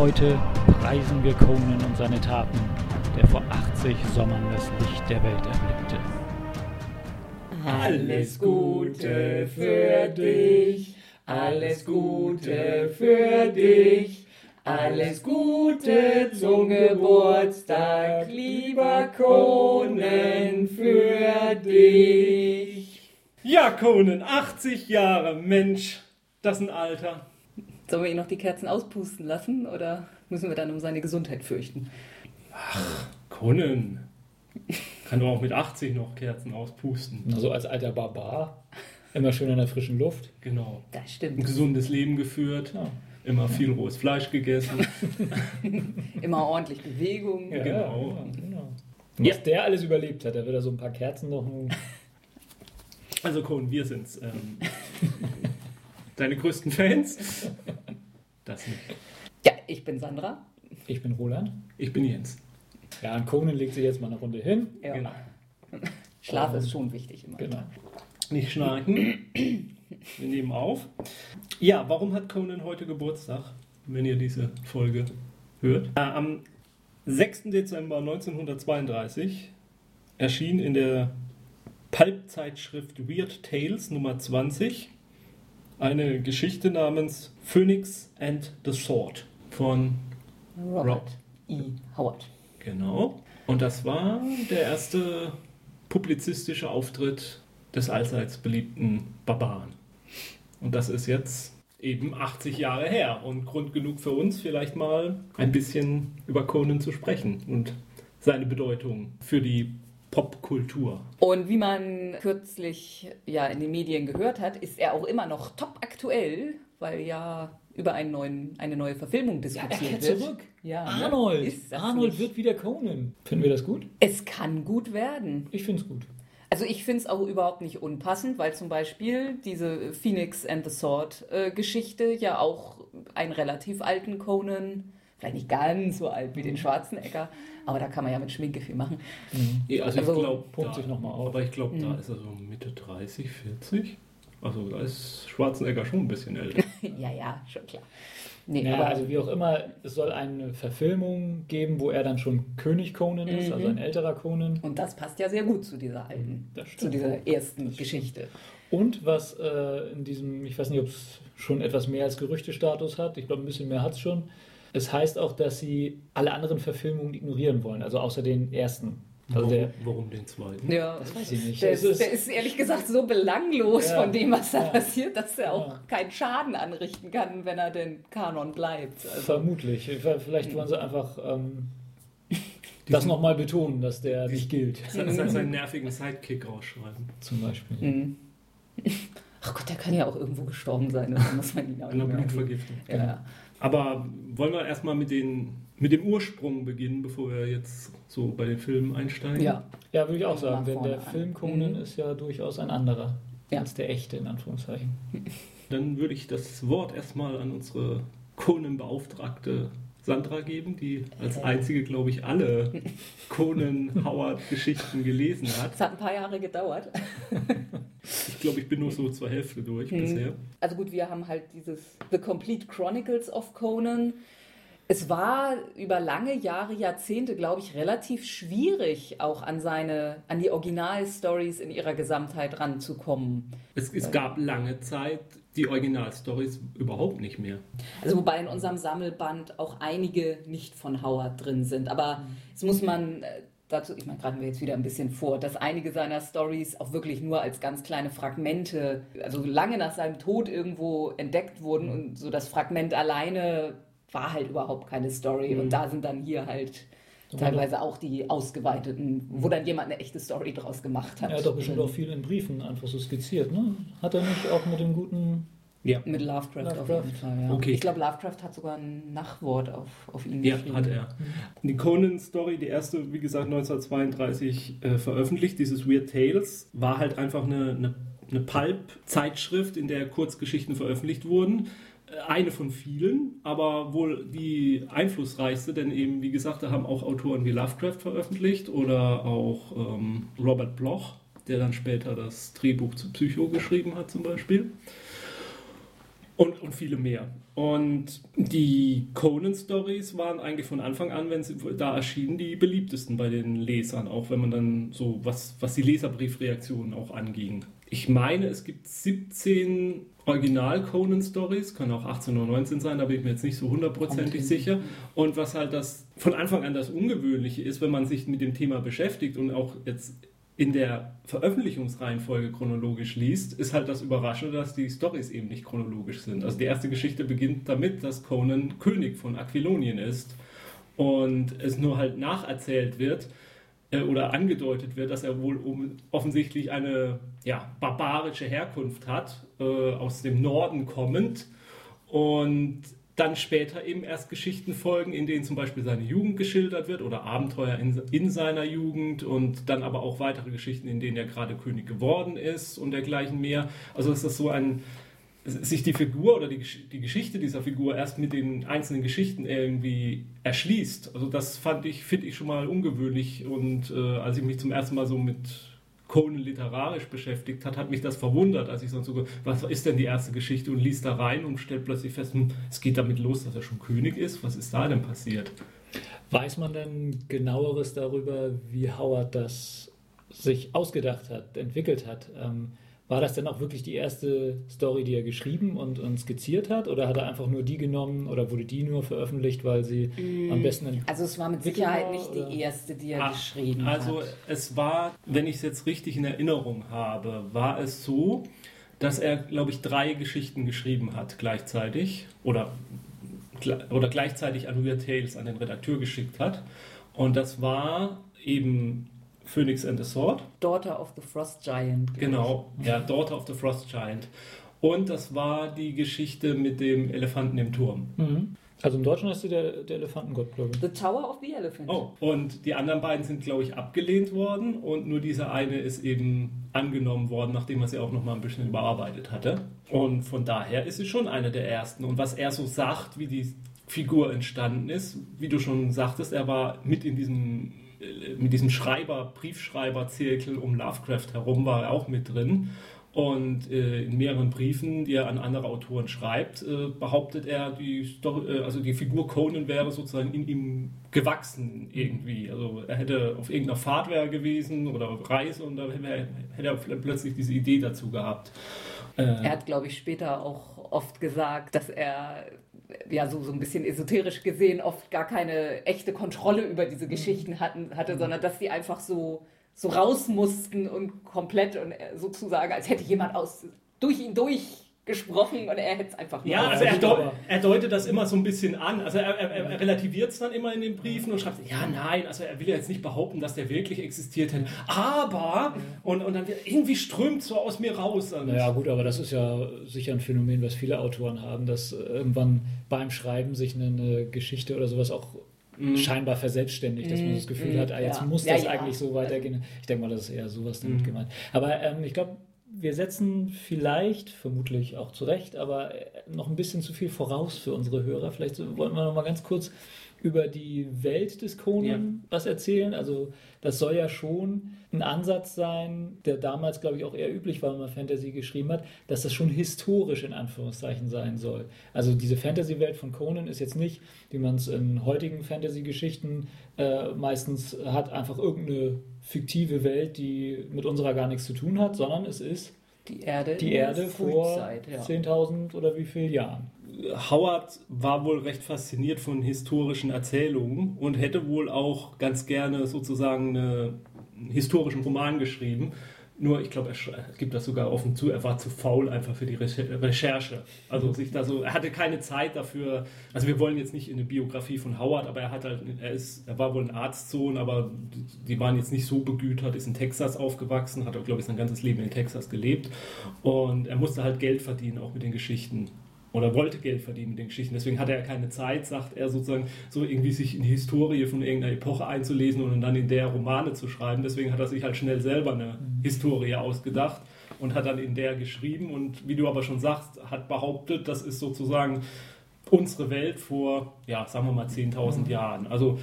Heute preisen wir Conan und seine Taten, der vor 80 Sommern das Licht der Welt erblickte. Alles Gute für dich, alles Gute für dich, alles Gute zum Geburtstag, lieber Conan, für dich. Ja, Conan, 80 Jahre, Mensch, das ist ein Alter. Sollen wir ihn noch die Kerzen auspusten lassen oder müssen wir dann um seine Gesundheit fürchten? Ach, Conan. Kann doch auch mit 80 noch Kerzen auspusten. Also als alter Barbar, immer schön in der frischen Luft. Genau. Das Ein stimmt. gesundes Leben geführt, Ja. immer viel rohes Fleisch gegessen. Immer ordentlich Bewegung. Ja, Genau. Ja, genau. Und Was der alles überlebt hat, da wird er so ein paar Kerzen noch. Also Conan, wir sind's. Ähm, deine größten Fans? Das nicht. Ja, ich bin Sandra. Ich bin Roland. Ich bin Jens. Ja, und Conan legt sich jetzt mal eine Runde hin. Ja. Genau. Schlaf ist schon wichtig immer. Genau. Nicht schnarchen. Wir nehmen auf. Ja, warum hat Conan heute Geburtstag, wenn ihr diese Folge hört? Am 6. Dezember 1932 erschien in der Pulp-Zeitschrift Weird Tales Nummer 20 eine Geschichte namens Phoenix and the Sword von Robert E. Howard. Genau. Und das war der erste publizistische Auftritt des allseits beliebten Barbaren. Und das ist jetzt eben 80 Jahre her und Grund genug für uns, vielleicht mal ein bisschen über Conan zu sprechen und seine Bedeutung für die Popkultur. Und wie man kürzlich ja in den Medien gehört hat, ist er auch immer noch top aktuell, weil ja über einen neuen, eine neue Verfilmung diskutiert wird. Ja, ne? Arnold. Arnold wird wieder Conan. Finden wir das gut? Es kann gut werden. Ich finde es gut. Also ich finde es auch überhaupt nicht unpassend, weil zum Beispiel diese Phoenix and the Sword äh, Geschichte ja auch einen relativ alten Conan, vielleicht nicht ganz so alt wie den Schwarzenegger, aber da kann man ja mit Schminke viel machen. Ja, also, Also, ich glaube, pumpt sich noch mal auf. aber ich glaube, da Mhm. ist er so Mitte 30, 40. Also da ist Schwarzenegger schon ein bisschen älter. ja, ja, schon klar. Nee, Ja, aber also wie auch immer, es soll eine Verfilmung geben, wo er dann schon König Conan ist, Mhm. also ein älterer Conan. und das passt ja sehr gut zu dieser alten, stimmt. zu dieser ersten Geschichte. Und was äh, in diesem, ich weiß nicht, ob es schon etwas mehr als Gerüchtestatus hat, ich glaube ein bisschen mehr hat es schon. Es heißt auch, dass sie alle anderen Verfilmungen ignorieren wollen, also außer den ersten. Also warum, der, warum den zweiten? Ja, das weiß ich nicht. Der ist, der ist ehrlich gesagt so belanglos Ja. von dem, was da Ja. passiert, dass er auch Ja. keinen Schaden anrichten kann, wenn er denn Kanon bleibt. Also, vermutlich. Vielleicht wollen sie einfach ähm, das nochmal betonen, dass der nicht gilt, Se- se- Seinen nervigen Sidekick rausschreiben. zum Beispiel. Mhm. Ach Gott, der kann ja auch irgendwo gestorben sein. Da muss man ihn auch Einer nicht mehr- Blutvergiftung. Ja. Aber wollen wir erstmal mit, den, mit dem Ursprung beginnen, bevor wir jetzt so bei den Filmen einsteigen? ja. Ja, würde ich auch sagen, denn der. Film Conan Mhm. ist ja durchaus ein anderer Ja. als der echte, in Anführungszeichen. Dann würde ich das Wort erstmal an unsere Conan-Beauftragte Sandra geben, die als einzige, glaube ich, alle Conan-Howard-Geschichten gelesen hat. Es hat ein paar Jahre gedauert. Ich glaube, ich bin nur so zur Hälfte durch Mhm. bisher. Also gut, wir haben halt dieses The Complete Chronicles of Conan. Es war über lange Jahre, Jahrzehnte, glaube ich, relativ schwierig, auch an seine, an die Originalstories in ihrer Gesamtheit ranzukommen. Es, es gab lange Zeit die Originalstories überhaupt nicht mehr. Also wobei in unserem Sammelband auch einige nicht von Howard drin sind. Aber es muss man äh, dazu, ich meine, greifen wir jetzt wieder ein bisschen vor, dass einige seiner Stories auch wirklich nur als ganz kleine Fragmente, also lange nach seinem Tod irgendwo entdeckt wurden und so das Fragment alleine war halt überhaupt keine Story. Und da sind dann hier halt teilweise auch die ausgeweiteten, wo dann jemand eine echte Story draus gemacht hat. Er hat doch bestimmt auch viel in Briefen einfach so skizziert, ne? Hat er nicht auch mit dem guten. Ja, Mit Lovecraft, auf Lovecraft. jeden Fall, ja. Okay. Ich glaube, Lovecraft hat sogar ein Nachwort auf, auf ihn ja geschrieben. hat er. Die Conan-Story, die erste, wie gesagt, 1932 äh, veröffentlicht, dieses Weird Tales, war halt einfach eine, eine, eine Pulp-Zeitschrift, in der Kurzgeschichten veröffentlicht wurden. Äh, Eine von vielen, aber wohl die einflussreichste, denn eben, wie gesagt, da haben auch Autoren wie Lovecraft veröffentlicht oder auch ähm, Robert Bloch, der dann später das Drehbuch zu Psycho geschrieben hat zum Beispiel. Und, und viele mehr. Und die Conan-Stories waren eigentlich von Anfang an, wenn sie da erschienen, die beliebtesten bei den Lesern, auch wenn man dann so, was, was die Leserbriefreaktionen auch anging. Ich meine, es gibt 17 Original-Conan-Stories, können auch 18 oder 19 sein, da bin ich mir jetzt nicht so hundertprozentig sicher. Und was halt das von Anfang an das Ungewöhnliche ist, wenn man sich mit dem Thema beschäftigt und auch jetzt in der Veröffentlichungsreihenfolge chronologisch liest, ist halt das Überraschende, dass die Stories eben nicht chronologisch sind. Also die erste Geschichte beginnt damit, dass Conan König von Aquilonien ist und es nur halt nacherzählt wird äh, oder angedeutet wird, dass er wohl um, offensichtlich eine ja, barbarische Herkunft hat, äh, aus dem Norden kommend und dann später eben erst Geschichten folgen, in denen zum Beispiel seine Jugend geschildert wird oder Abenteuer in, in, seiner Jugend und dann aber auch weitere Geschichten, in denen er gerade König geworden ist und dergleichen mehr. Also ist so ein, sich die Figur oder die, die Geschichte dieser Figur erst mit den einzelnen Geschichten irgendwie erschließt. Also das fand ich, finde ich schon mal ungewöhnlich und äh, als ich mich zum ersten Mal so mit Conan literarisch beschäftigt hat, hat mich das verwundert, als ich sonst so, was ist denn die erste Geschichte und liest da rein und stellt plötzlich fest, hm, es geht damit los, dass er schon König ist. Was ist da denn passiert? Weiß man denn genaueres darüber, wie Howard das sich ausgedacht hat, entwickelt hat? Ähm, war das denn auch wirklich die erste Story, die er geschrieben und, und skizziert hat? Oder hat er einfach nur die genommen oder wurde die nur veröffentlicht, weil sie mm, am besten. Also, es war mit Sicherheit war, nicht die erste, die er Ach, geschrieben also hat. Also, es war, wenn ich es jetzt richtig in Erinnerung habe, war es so, dass er, glaube ich, drei Geschichten geschrieben hat gleichzeitig oder, oder gleichzeitig an Weird Tales an den Redakteur geschickt hat. Und das war eben Phoenix and the Sword. Daughter of the Frost Giant. Genau, ja, Daughter of the Frost Giant. Und das war die Geschichte mit dem Elefanten im Turm. Mhm. Also im Deutschen heißt sie der, der Elefantengott, glaube ich. The Tower of the Elephant. Oh, und die anderen beiden sind, glaube ich, abgelehnt worden und nur diese eine ist eben angenommen worden, nachdem er sie auch noch mal ein bisschen überarbeitet hatte. Und von daher ist sie schon eine der ersten. Und was er so sagt, wie die Figur entstanden ist, wie du schon sagtest, er war mit in diesem mit diesem Schreiber, Briefschreiber-Zirkel um Lovecraft herum war er auch mit drin. Und äh, in mehreren Briefen, die er an andere Autoren schreibt, äh, behauptet er, die, Story, äh, also die Figur Conan wäre sozusagen in ihm gewachsen irgendwie. Also er hätte auf irgendeiner Fahrt wäre gewesen oder Reise und da hätte er plötzlich diese Idee dazu gehabt. Äh, er hat, glaube ich, später auch oft gesagt, dass er ja so, so ein bisschen esoterisch gesehen oft gar keine echte Kontrolle über diese mhm. Geschichten hatten, hatte, mhm. sondern dass die einfach so, so raus mussten und komplett und sozusagen, als hätte jemand aus, durch ihn durch gesprochen und er hätte es einfach nur. Ja, also er, deut, er, deutet das immer so ein bisschen an. Also er, er, er relativiert es dann immer in den Briefen und schreibt, ja, nein, also er will ja jetzt nicht behaupten, dass der wirklich existiert hätte. Aber, und, und dann wird, irgendwie strömt so aus mir raus. Naja, gut, aber das ist ja sicher ein Phänomen, was viele Autoren haben, dass irgendwann beim Schreiben sich eine, eine Geschichte oder sowas auch mhm. scheinbar verselbstständigt, dass man das Gefühl mhm. hat, ah, jetzt ja. muss das ja, ja. eigentlich so weitergehen. Ich denke mal, das ist eher sowas damit mhm. gemeint. Aber ähm, ich glaube, wir setzen vielleicht, vermutlich auch zu Recht, aber äh, noch ein bisschen zu viel voraus für unsere Hörer. Vielleicht wollen wir noch mal ganz kurz über die Welt des Conan ja. was erzählen. Also das soll ja schon ein Ansatz sein, der damals, glaube ich, auch eher üblich war, wenn man Fantasy geschrieben hat, dass das schon historisch in Anführungszeichen sein soll. Also diese Fantasy-Welt von Conan ist jetzt nicht, wie man es in heutigen Fantasy-Geschichten äh, meistens hat, einfach irgendeine fiktive Welt, die mit unserer gar nichts zu tun hat, sondern es ist die Erde, die Erde vor ja. 10.000 oder wie vielen Jahren. Howard war wohl recht fasziniert von historischen Erzählungen und hätte wohl auch ganz gerne sozusagen einen historischen Roman geschrieben. Nur, ich glaube, er gibt das sogar offen zu, er war zu faul einfach für die Recherche. Also sich da so, er hatte keine Zeit dafür. Also wir wollen jetzt nicht in eine Biografie von Howard, aber er hat halt, er ist, er war wohl ein Arztsohn, aber die waren jetzt nicht so begütert, ist in Texas aufgewachsen, hat, glaube ich, sein ganzes Leben in Texas gelebt. Und er musste halt Geld verdienen, auch mit den Geschichten oder wollte Geld verdienen mit den Geschichten. Deswegen hatte er keine Zeit, sagt er sozusagen, so irgendwie sich in die Historie von irgendeiner Epoche einzulesen und dann in der Romane zu schreiben. Deswegen hat er sich halt schnell selber eine mhm. Historie ausgedacht und hat dann in der geschrieben und wie du aber schon sagst, hat behauptet, das ist sozusagen unsere Welt vor, ja, sagen wir mal 10.000 mhm. Jahren. Also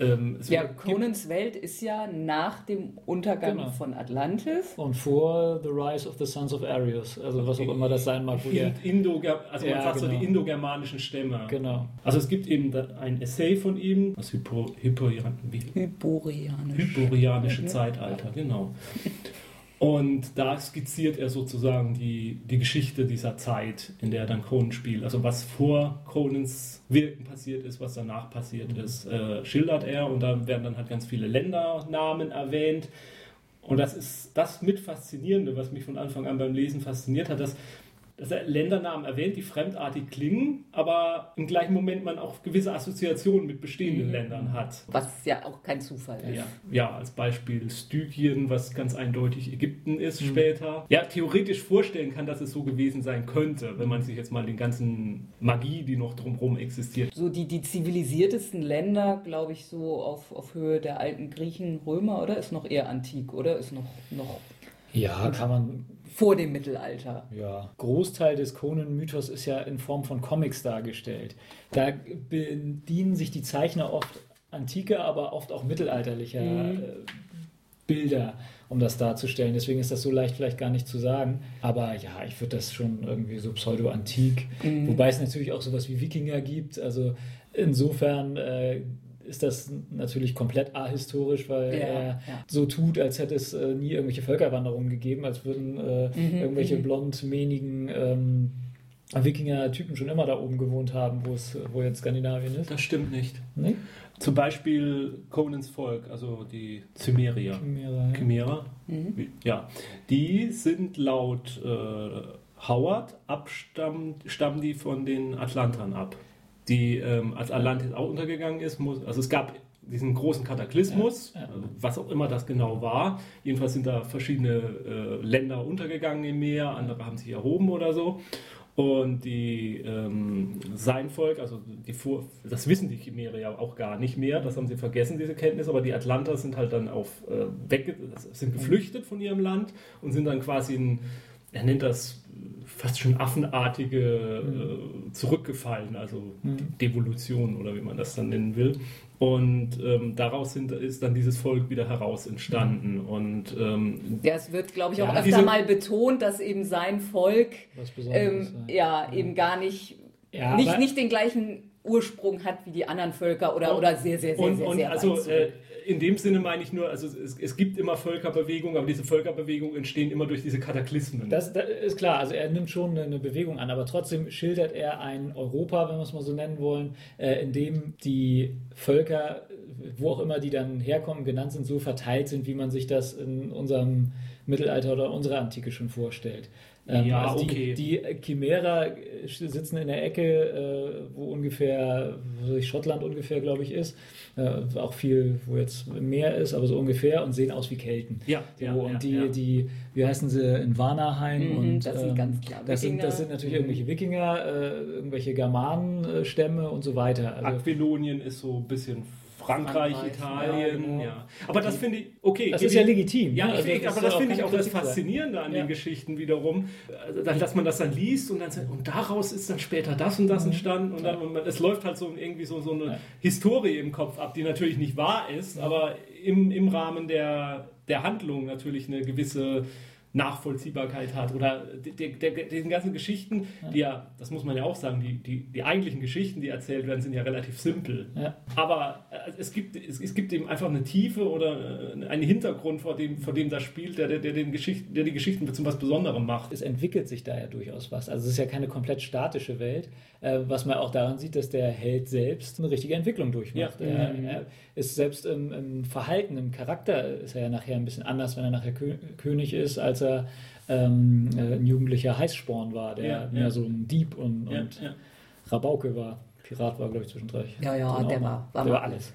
ähm, Ja, Conans Welt ist ja nach dem Untergang Genau. von Atlantis. Und vor The Rise of the Sons of Arius, also was auch immer das sein mag. Wo der, Indo also man Ja, sagt so genau. die indogermanischen Stämme. genau. Also es gibt eben ein Essay von ihm, das Hypo, Hypo, wie, Hyporianisch. Hyporianische Ja. Zeitalter, genau. Und da skizziert er sozusagen die, die Geschichte dieser Zeit, in der dann Conan spielt. Also was vor Conans Wirken passiert ist, was danach passiert ist, äh, schildert er. Und da werden dann halt ganz viele Ländernamen erwähnt. Und das ist das mit Faszinierende, was mich von Anfang an beim Lesen fasziniert hat, dass, dass er Ländernamen erwähnt, die fremdartig klingen, aber im gleichen Moment man auch gewisse Assoziationen mit bestehenden Mhm. Ländern hat. Was ja auch kein Zufall ist. Ja, ja, als Beispiel Stygien, was ganz eindeutig Ägypten ist Mhm. später. Ja, theoretisch vorstellen kann, dass es so gewesen sein könnte, wenn man sich jetzt mal den ganzen Magie, die noch drumherum existiert. So die, die zivilisiertesten Länder, glaube ich, so auf, auf Höhe der alten Griechen, Römer, oder? Ist noch eher antik, oder? Ist noch, noch Ja, kann man. Vor dem Mittelalter. Ja, Großteil des Conan-Mythos ist ja in Form von Comics dargestellt. Da bedienen sich die Zeichner oft antike, aber oft auch mittelalterlicher Mhm. äh, Bilder, um das darzustellen. Deswegen ist das so leicht vielleicht gar nicht zu sagen. Aber ja, ich würde das schon irgendwie so pseudo-antik. Mhm. Wobei es natürlich auch sowas wie Wikinger gibt. Also insofern äh, ist das natürlich komplett ahistorisch, weil Ja, er ja. so tut, als hätte es äh, nie irgendwelche Völkerwanderungen gegeben, als würden äh, Mhm, irgendwelche mhm. blond-mähnigen ähm, Wikinger-Typen schon immer da oben gewohnt haben, wo es, wo jetzt Skandinavien ist. Das stimmt nicht. Nee? Zum Beispiel Conans Volk, also die Cimerier. Chimära, ja. Chimärer, Mhm. Ja, die sind laut äh, Howard abstammen stammen die von den Atlantern ab. Die, ähm, als Atlantis auch untergegangen ist, muss, also es gab diesen großen Kataklysmus, Ja, ja. äh, was auch immer das genau war. Jedenfalls sind da verschiedene äh, Länder untergegangen im Meer, andere haben sich erhoben oder so. Und die, ähm, sein Volk, also die Vor das wissen die Chimäre ja auch gar nicht mehr, das haben sie vergessen, diese Kenntnis, aber die Atlanter sind halt dann auf, äh, sind geflüchtet von ihrem Land und sind dann quasi in, er nennt das fast schon affenartige äh, zurückgefallen, also Mhm. Devolution oder wie man das dann nennen will. Und ähm, daraus sind, ist dann dieses Volk wieder heraus entstanden. Und ähm, Ja, es wird, glaube ich, auch Ja, öfter diese- mal betont, dass eben sein Volk ähm, ja, eben gar nicht, Ja, nicht, aber- nicht den gleichen Ursprung hat wie die anderen Völker oder, oder sehr, sehr, sehr, und, sehr, und sehr also äh, in dem Sinne meine ich nur, also es, es gibt immer Völkerbewegungen, aber diese Völkerbewegungen entstehen immer durch diese Kataklysmen. Das, das ist klar, also er nimmt schon eine Bewegung an, aber trotzdem schildert er ein Europa, wenn wir es mal so nennen wollen, äh, in dem die Völker, wo auch immer die dann herkommen, genannt sind, so verteilt sind, wie man sich das in unserem Mittelalter oder unserer Antike schon vorstellt. Ähm, Ja, also okay. Die, die Chimärer äh, sitzen in der Ecke, äh, wo ungefähr, wo Schottland ungefähr, glaube ich, ist. Äh, auch viel, wo jetzt Meer ist, aber so ungefähr und sehen aus wie Kelten. ja, So, ja, und ja, die, ja. die, wie heißen sie, in Warnaheim Mhm, und das sind ähm, ganz klar das sind, Wikinger. das sind natürlich Mhm. irgendwelche Wikinger, äh, irgendwelche Germanenstämme und so weiter. Also, Aquilonien ist so ein bisschen Frankreich, Frankreich, Italien, ja, ja, genau. Aber das finde ich, okay. das ist ja legitim. Ja, Also ich, das aber das finde ich auch das Kritik. Faszinierende an Ja. den Geschichten wiederum, also, dass man das dann liest und dann sagt, und daraus ist dann später das und das entstanden und, dann, und man, es läuft halt so irgendwie so, so eine Mhm. Ja. Historie im Kopf ab, die natürlich nicht wahr ist, aber im, im Rahmen der, der Handlung natürlich eine gewisse Nachvollziehbarkeit hat oder die, diesen ganzen Geschichten, die ja, das muss man ja auch sagen, die, die, die eigentlichen Geschichten, die erzählt werden, sind ja relativ simpel. Ja. Aber äh, es gibt, es, es gibt eben einfach eine Tiefe oder äh, einen Hintergrund, vor dem, vor dem das spielt, der, der, der, den Geschichten, der die Geschichten zu was Besonderem macht. es entwickelt sich da ja durchaus was. Also es ist ja keine komplett statische Welt, äh, was man auch daran sieht, dass der Held selbst eine richtige Entwicklung durchmacht. Ja. Er, Mhm. er ist selbst im, im Verhalten, im Charakter ist er ja nachher ein bisschen anders, wenn er nachher Kö König ist, als er ähm, äh, ein jugendlicher Heißsporn war, der Ja, mehr ja. so ein Dieb und, Ja, und ja. Rabauke war. Pirat war, glaube ich, zwischendurch. Ja, ja, Genau. der war- war der war alles.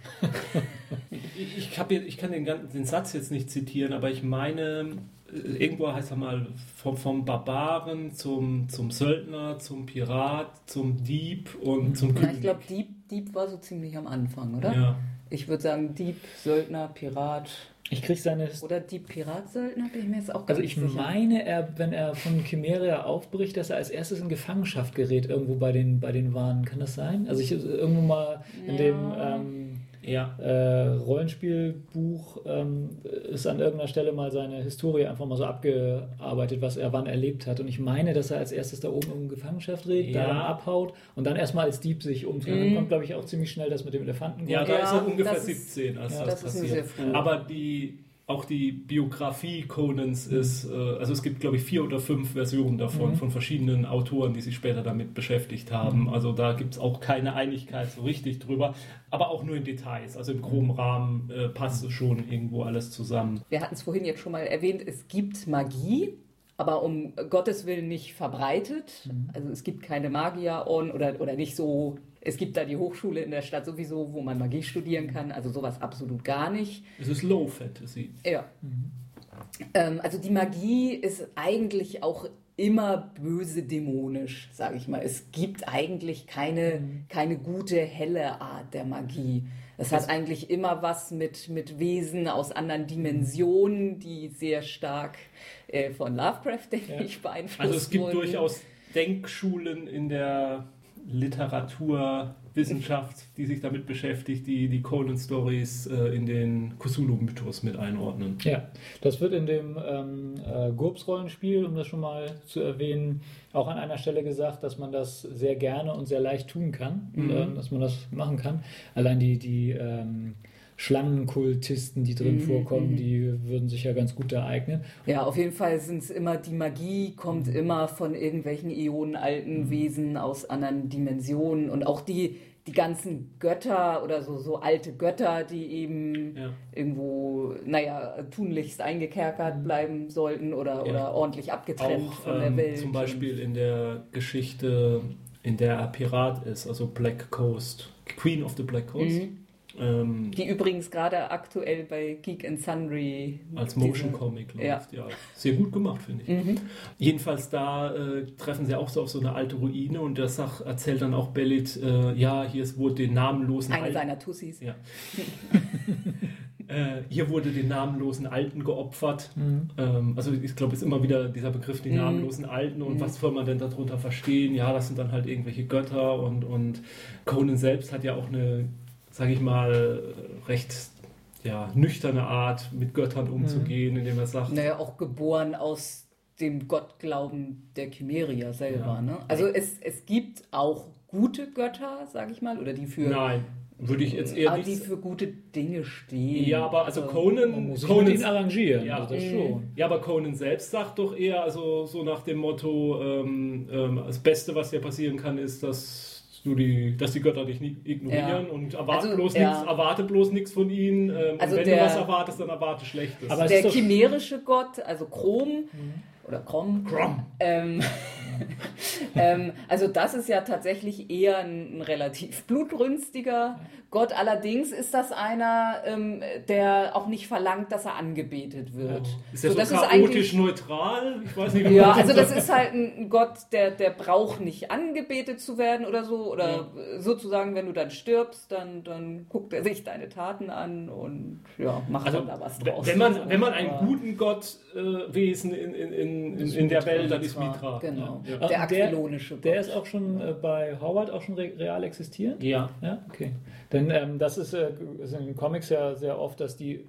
Ich, ich, jetzt, ich kann den, ganzen, den Satz jetzt nicht zitieren, aber ich meine, äh, irgendwo heißt er mal vom, vom Barbaren zum, zum Söldner, zum Pirat, zum Dieb und zum Ja, König. ich glaube, Dieb, Dieb war so ziemlich am Anfang, oder? Ja. Ich würde sagen, Dieb, Söldner, Pirat Ich kriege seine oder Dieb, Pirat, Söldner, bin ich mir jetzt auch gar Also ich sicher. meine, er, wenn er von Chimäria aufbricht, dass er als erstes in Gefangenschaft gerät, irgendwo bei den, bei den Wanen. Kann das sein? Also ich irgendwo mal in Ja. dem, ähm, Ja. äh, Rollenspielbuch ähm, ist an irgendeiner Stelle mal seine Historie einfach mal so abgearbeitet, was er wann erlebt hat. Und ich meine, dass er als erstes da oben um Gefangenschaft redet, Ja. da dann abhaut und dann erstmal als Dieb sich umzieht. Mhm. Dann kommt, glaube ich, auch ziemlich schnell das mit dem Elefanten. Ja, da Ja, ist er ungefähr das ist- 17, als das, das passiert. sehr früh. Aber die, auch die Biografie Conans ist, äh, also es gibt, glaube ich, vier oder fünf Versionen davon, Mhm. von verschiedenen Autoren, die sich später damit beschäftigt haben. Mhm. Also da gibt es auch keine Einigkeit so richtig drüber, aber auch nur in Details. Also im groben Rahmen äh, passt es schon irgendwo alles zusammen. Wir hatten es vorhin jetzt schon mal erwähnt, es gibt Magie, aber um Gottes Willen nicht verbreitet. Also es gibt keine Magierorden oder, oder nicht so. Es gibt da die Hochschule in der Stadt sowieso, wo man Magie studieren kann. Also sowas absolut gar nicht. Es ist Low Fantasy. Ja. Ähm, also die Magie ist eigentlich auch immer böse dämonisch, sage ich mal. Es gibt eigentlich keine, keine gute, helle Art der Magie. Es hat eigentlich immer was mit, mit Wesen aus anderen Dimensionen, die sehr stark äh, von Lovecraft, denke Ja. ich, beeinflusst Also es gibt wurden. durchaus Denkschulen in der Literaturwissenschaft, die sich damit beschäftigt, die die Conan-Stories äh, in den Cthulhu-Mythos mit einordnen. Ja, das wird in dem ähm, äh, GURPS-Rollenspiel, um das schon mal zu erwähnen, auch an einer Stelle gesagt, dass man das sehr gerne und sehr leicht tun kann, Mhm. ähm, dass man das machen kann. Allein die, die ähm, Schlangenkultisten, die drin Mhm, vorkommen, mhm. die würden sich ja ganz gut da eignen. Ja, auf jeden Fall sind es immer, die Magie kommt immer von irgendwelchen äonenalten Wesen aus anderen Dimensionen und auch die, die ganzen Götter oder so, so alte Götter, die eben Ja. irgendwo, naja, tunlichst eingekerkert bleiben sollten oder, Ja. oder ordentlich abgetrennt Auch von der ähm, Welt. zum Beispiel in der Geschichte, in der er Pirat ist, also Black Coast, Queen of the Black Coast, Mhm. Ähm, Die übrigens gerade aktuell bei Geek and Sundry als diese- Motion Comic läuft. Ja. Ja. Sehr gut gemacht, finde ich. Mhm. Jedenfalls da äh, treffen sie auch so auf so eine alte Ruine und der Sach erzählt dann auch Bellit, äh, ja, hier ist wurde den namenlosen Eine Alten- seiner Tussis. Ja. äh, hier wurde den namenlosen Alten geopfert. Ähm, also ich glaube, es ist immer wieder dieser Begriff, die Mhm. namenlosen Alten und Mhm. was soll man denn darunter verstehen? Ja, das sind dann halt irgendwelche Götter und, und Conan selbst hat ja auch eine, sage ich mal, recht ja, nüchterne Art, mit Göttern umzugehen, indem er sagt, Naja, auch geboren aus dem Gottglauben der Chimerier selber. Ja. Ne? Also es, es gibt auch gute Götter, sag ich mal, oder die für, nein, würde ich jetzt eher aber nicht die für gute Dinge stehen. Ja, aber also Man Conan, muss Conan arrangieren, Ja. also das Mhm. schon. Ja, aber Conan selbst sagt doch eher, also so nach dem Motto, ähm, ähm, das Beste, was dir passieren kann, ist, dass du die, dass die Götter dich nicht ignorieren Ja. und erwarte Also, bloß ja. nichts, erwarte bloß nichts von ihnen. Ähm, Also und wenn der- du was erwartest, dann erwarte Schlechtes. Aber der chimärische Gott, also Chrom oder Krom, Krom. Ähm, ähm, also das ist ja tatsächlich eher ein, ein relativ blutrünstiger Gott. Allerdings ist das einer, ähm, der auch nicht verlangt, dass er angebetet wird. ist der so, das ist chaotisch eigentlich- neutral? Ich weiß nicht, Ja, also das ist halt ein Gott, der, der braucht nicht angebetet zu werden oder so. Oder sozusagen, wenn du dann stirbst, dann, dann guckt er sich deine Taten an und ja, macht Also, dann da was wenn- draus. wenn man, wenn man einen guten Gottwesen in, in, in, in, in der Welt, dann ist Mithra. Mitra. Genau, Ja. Der aquilonische Gott. Der ist auch schon äh, bei Howard auch schon re real existierend? Ja. Ja, okay. Denn ähm, das ist, äh, ist in den Comics ja sehr oft, dass die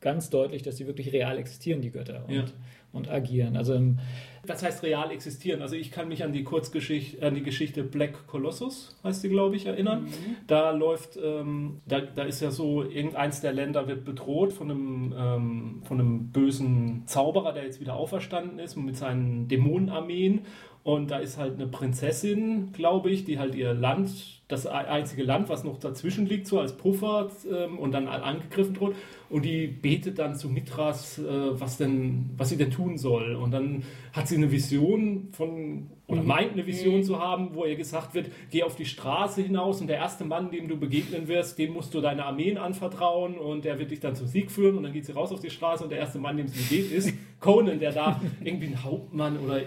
ganz deutlich, dass die wirklich real existieren, die Götter, und, Ja. und agieren. Also im, Was heißt real existieren? Also ich kann mich an die Kurzgeschichte, an die Geschichte Black Colossus, heißt die, glaube ich, erinnern. Da läuft, ähm, da, da ist ja so, irgendeins der Länder wird bedroht von einem, ähm, von einem bösen Zauberer, der jetzt wieder auferstanden ist mit seinen Dämonenarmeen. Und da ist halt eine Prinzessin, glaube ich, die halt ihr Land, das einzige Land, was noch dazwischen liegt, so als Puffer ähm, und dann angegriffen droht. Und die betet dann zu Mithras, äh, was denn, was sie denn tun soll. Und dann hat sie eine Vision von, oder meint eine Vision zu haben, wo ihr gesagt wird, geh auf die Straße hinaus und der erste Mann, dem du begegnen wirst, dem musst du deine Armeen anvertrauen und der wird dich dann zum Sieg führen. Und dann geht sie raus auf die Straße und der erste Mann, dem sie begegnet, ist Conan, der da irgendwie ein Hauptmann oder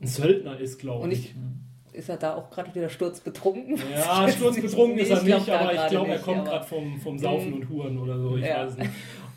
ein Söldner ist, glaube ich. ich, ist er da auch gerade wieder sturzbetrunken? Ja, sturzbetrunken ist er nicht, aber ich glaube, er kommt gerade vom, vom Saufen und Huren oder so, ich Ja. weiß es nicht.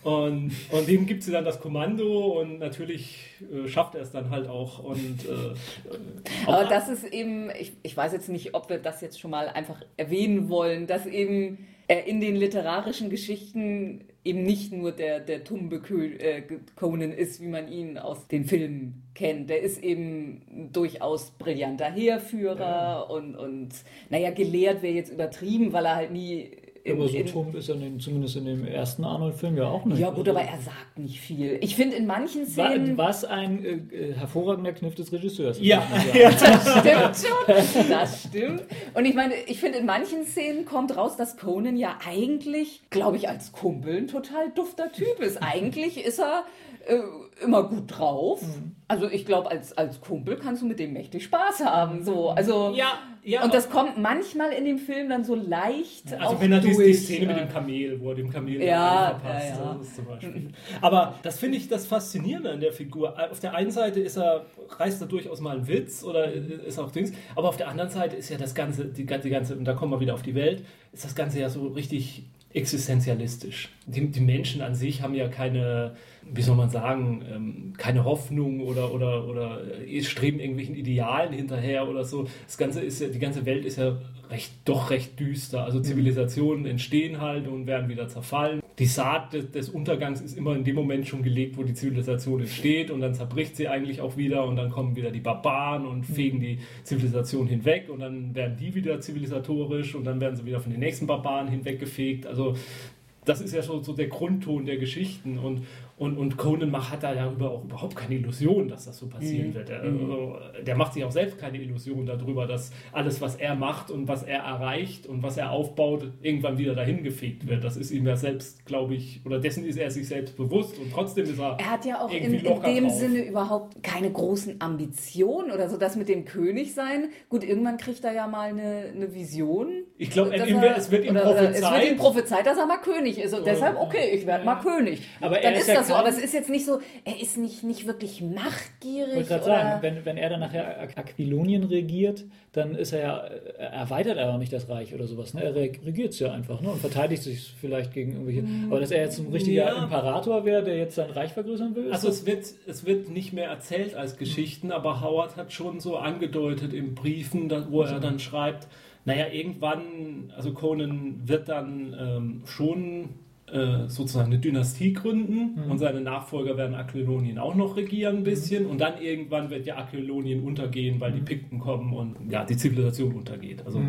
Und, und dem gibt sie dann das Kommando und natürlich äh, schafft er es dann halt auch. Und, äh, auch Aber das ist eben, ich, ich weiß jetzt nicht, ob wir das jetzt schon mal einfach erwähnen wollen, dass eben er in den literarischen Geschichten eben nicht nur der, der tumbe äh, Conan ist, wie man ihn aus den Filmen kennt. Der ist eben durchaus brillanter Heerführer und, und, naja, gelehrt wäre jetzt übertrieben, weil er halt nie in, Aber so in, tump ist er in dem, zumindest in dem ersten Arnold-Film ja auch nicht. Ja, gut, aber er sagt nicht viel. Ich finde in manchen Szenen. Was ein äh, hervorragender Kniff des Regisseurs. Ja, ja. sagen. stimmt schon. Das stimmt. Und ich meine, ich finde, in manchen Szenen kommt raus, dass Conan ja eigentlich, glaube ich, als Kumpel ein total dufter Typ ist. Eigentlich ist er äh, immer gut drauf. Mhm. Also ich glaube, als, als Kumpel kannst du mit dem mächtig Spaß haben. So. Also, Ja, ja. und das kommt manchmal in dem Film dann so leicht Also auch wenn er die, durch. die Szene mit dem Kamel, wo er dem Kamel Ja, verpasst, ja, ja. das ist zum Beispiel. Aber das finde ich das Faszinierende an der Figur. Auf der einen Seite ist er, reißt er durchaus mal einen Witz oder ist auch Dings, aber auf der anderen Seite ist ja das Ganze, die, ganze- die ganze, und da kommen wir wieder auf die Welt, ist das Ganze ja so richtig existenzialistisch. Die, die Menschen an sich haben ja keine, wie soll man sagen, ähm, keine Hoffnung oder, oder, oder äh, streben irgendwelchen Idealen hinterher oder so. Das Ganze ist ja, die ganze Welt ist ja recht, doch recht düster. Also Zivilisationen entstehen halt und werden wieder zerfallen. Die Saat des, des Untergangs ist immer in dem Moment schon gelegt, wo die Zivilisation entsteht und dann zerbricht sie eigentlich auch wieder und dann kommen wieder die Barbaren und fegen die Zivilisation hinweg und dann werden die wieder zivilisatorisch und dann werden sie wieder von den nächsten Barbaren hinweggefegt. Also das ist ja schon so der Grundton der Geschichten und, und, und Conan macht, hat da ja über, auch überhaupt keine Illusion, dass das so passieren Mhm. wird. Er, also, der macht sich auch selbst keine Illusion darüber, dass alles, was er macht und was er erreicht und was er aufbaut, irgendwann wieder dahin gefegt wird. Das ist ihm ja selbst, glaube ich, oder dessen ist er sich selbst bewusst und trotzdem ist er. Er hat ja auch in, in dem drauf. Sinne überhaupt keine großen Ambitionen oder so. Das mit dem König sein. Gut, irgendwann kriegt er ja mal eine, eine Vision. Ich glaube, es wird ihm oder Es wird prophezeit. ihm prophezeit, dass er mal König ist. Und deshalb, okay, ich werde mal König. Aber er Dann ist ist das so. Aber es ist jetzt nicht so, er ist nicht, nicht wirklich Ich machtgierig. wollte gerade sagen, wenn, wenn er dann nachher Aquilonien regiert, dann ist er ja, erweitert er auch nicht das Reich oder sowas. Ne? Er regiert es ja einfach ne? und verteidigt sich vielleicht gegen irgendwelche. Aber dass er jetzt ein richtiger Ja. Imperator wäre, der jetzt sein Reich vergrößern will, Also es wird, es wird nicht mehr erzählt als Geschichten, aber Howard hat schon so angedeutet in Briefen, wo er dann schreibt, naja, irgendwann, also Conan wird dann ähm, schon äh, sozusagen eine Dynastie gründen und seine Nachfolger werden Aquilonien auch noch regieren ein bisschen und dann irgendwann wird ja Aquilonien untergehen, weil die Pikten kommen und ja, die Zivilisation untergeht, also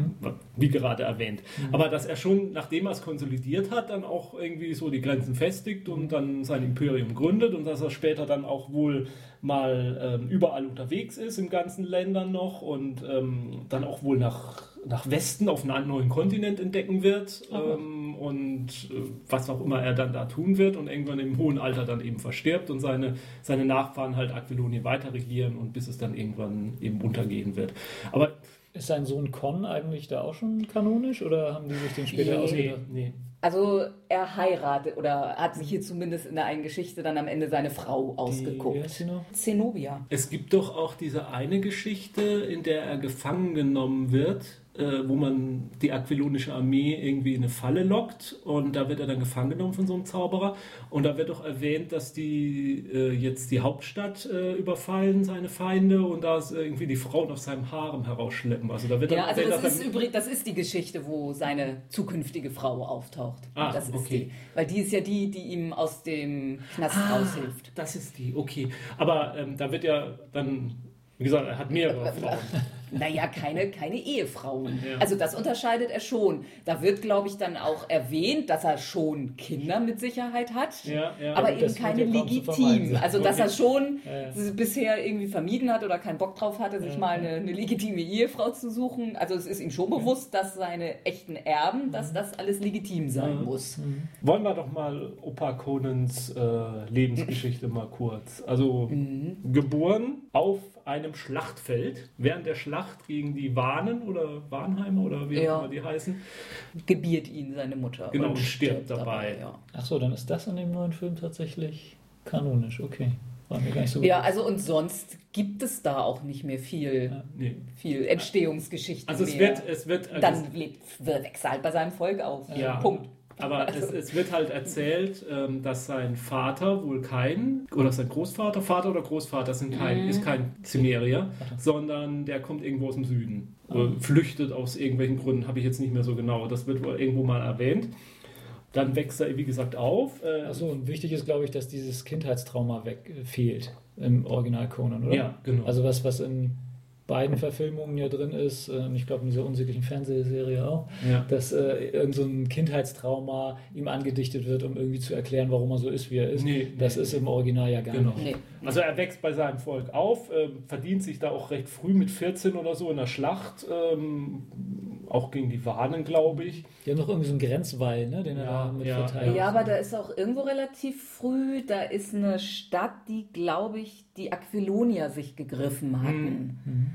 wie gerade erwähnt. Aber dass er schon, nachdem er es konsolidiert hat, dann auch irgendwie so die Grenzen festigt und dann sein Imperium gründet und dass er später dann auch wohl mal ähm, überall unterwegs ist, in ganzen Ländern noch und ähm, dann auch wohl nach, nach Westen auf einen neuen Kontinent entdecken wird ähm, und äh, was auch immer er dann da tun wird und irgendwann im hohen Alter dann eben verstirbt und seine, seine Nachfahren halt Aquilonien weiter regieren und bis es dann irgendwann eben untergehen wird. Aber ist sein Sohn Con eigentlich da auch schon kanonisch oder haben die sich den später Nee. ausgedacht? nee. Also er heiratet oder hat sich hier zumindest in der einen Geschichte dann am Ende seine Frau Die, ausgeguckt. noch? Zenobia. Es gibt doch auch diese eine Geschichte, in der er gefangen genommen wird, äh, wo man die aquilonische Armee irgendwie in eine Falle lockt und da wird er dann gefangen genommen von so einem Zauberer und da wird doch erwähnt, dass die äh, jetzt die Hauptstadt äh, überfallen, seine Feinde und da irgendwie die Frauen aus seinem Harem herausschleppen. Also da wird Ja, also das ist übrigens, das ist die Geschichte, wo seine zukünftige Frau auftaucht. Ah, das ist okay. die. Weil die ist ja die, die ihm aus dem Knast Ah, raushilft. das ist die, okay. Aber ähm, da wird ja dann, wie gesagt, er hat mehrere Frauen. Naja, keine, keine Ehefrauen. Ja. Also das unterscheidet er schon. Da wird, glaube ich, dann auch erwähnt, dass er schon Kinder mit Sicherheit hat. Ja, ja. aber eben keine wird ja kaum zu vermeiden legitim. sein. Also, dass er schon bisher irgendwie vermieden hat oder keinen Bock drauf hatte, sich mal eine, eine legitime Ehefrau zu suchen. Also, es ist ihm schon bewusst, dass seine echten Erben, dass Mhm. das alles legitim sein muss. Wollen wir doch mal Opa Conans äh, Lebensgeschichte mal kurz. Also geboren auf einem Schlachtfeld während der Schlacht gegen die Wahnen oder Warnheimer oder wie Ja. auch immer die heißen. Gebiert ihn seine Mutter. Genau, und stirbt dabei. ja. Ach so, dann ist das in dem neuen Film tatsächlich kanonisch. Okay, war mir gar nicht so ja, bewusst. also und sonst gibt es da auch nicht mehr viel, Ja. Nee. viel Entstehungsgeschichte Also es mehr. wird, es wird Dann lebt, wächst er halt bei seinem Volk auf. Ja. Punkt. Aber es, es, wird halt erzählt, ähm, dass sein Vater wohl kein, oder sein Großvater, Vater oder Großvater sind kein, mhm. ist kein Cimerier, sondern der kommt irgendwo aus dem Süden. Oh. Flüchtet aus irgendwelchen Gründen, habe ich jetzt nicht mehr so genau. Das wird wohl irgendwo mal erwähnt. Dann wächst er, wie gesagt, auf. Äh, Achso, und wichtig ist, glaube ich, dass dieses Kindheitstrauma weg äh, fehlt im Original Conan, oder? Ja, genau. Also was, was in beiden Verfilmungen ja drin ist, äh, ich glaube in dieser unsäglichen Fernsehserie auch, ja. dass äh, irgend so ein Kindheitstrauma ihm angedichtet wird, um irgendwie zu erklären, warum er so ist, wie er ist. Nee, das nee. ist im Original ja gar genau. nicht. Nee. Also er wächst bei seinem Volk auf, äh, verdient sich da auch recht früh mit 14 oder so in der Schlacht, ähm, auch gegen die Wahnen, glaube ich. Die haben noch irgendwie so einen Grenzwall, ne, den er ja, da mit ja, verteilt. Ja, aber da ist auch irgendwo relativ früh, da ist eine Stadt, die, glaube ich, die Aquilonier sich gegriffen hatten. Mhm.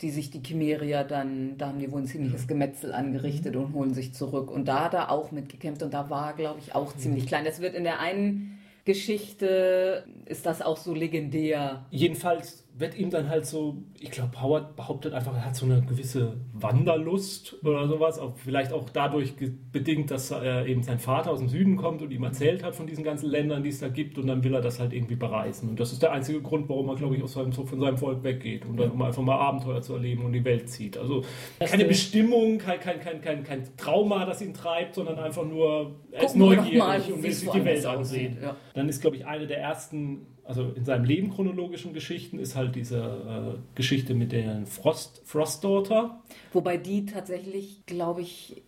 Die sich die Chimerier dann, da haben die wohl ein ziemliches Gemetzel angerichtet mhm. und holen sich zurück. Und da hat er auch mitgekämpft und da war, glaube ich, auch ziemlich mhm. klein. Das wird in der einen Geschichte, ist das auch so legendär. Jedenfalls wird ihm dann halt so, ich glaube, Howard behauptet einfach, er hat so eine gewisse Wanderlust oder sowas, auch vielleicht auch dadurch bedingt, dass er eben sein Vater aus dem Süden kommt und ihm erzählt hat von diesen ganzen Ländern, die es da gibt und dann will er das halt irgendwie bereisen. Und das ist der einzige Grund, warum er, glaube ich, aus seinem, von seinem Volk weggeht und dann um einfach mal Abenteuer zu erleben und die Welt zieht. Also keine Bestimmung, kein, kein, kein, kein, kein Trauma, das ihn treibt, sondern einfach nur, er ist neugierig und will sich die Welt ansehen. Ja. Dann ist, glaube ich, eine der ersten also in seinem Leben chronologischen Geschichten ist halt diese äh, Geschichte mit der Frost, Frost Daughter. Wobei die tatsächlich, glaube ich,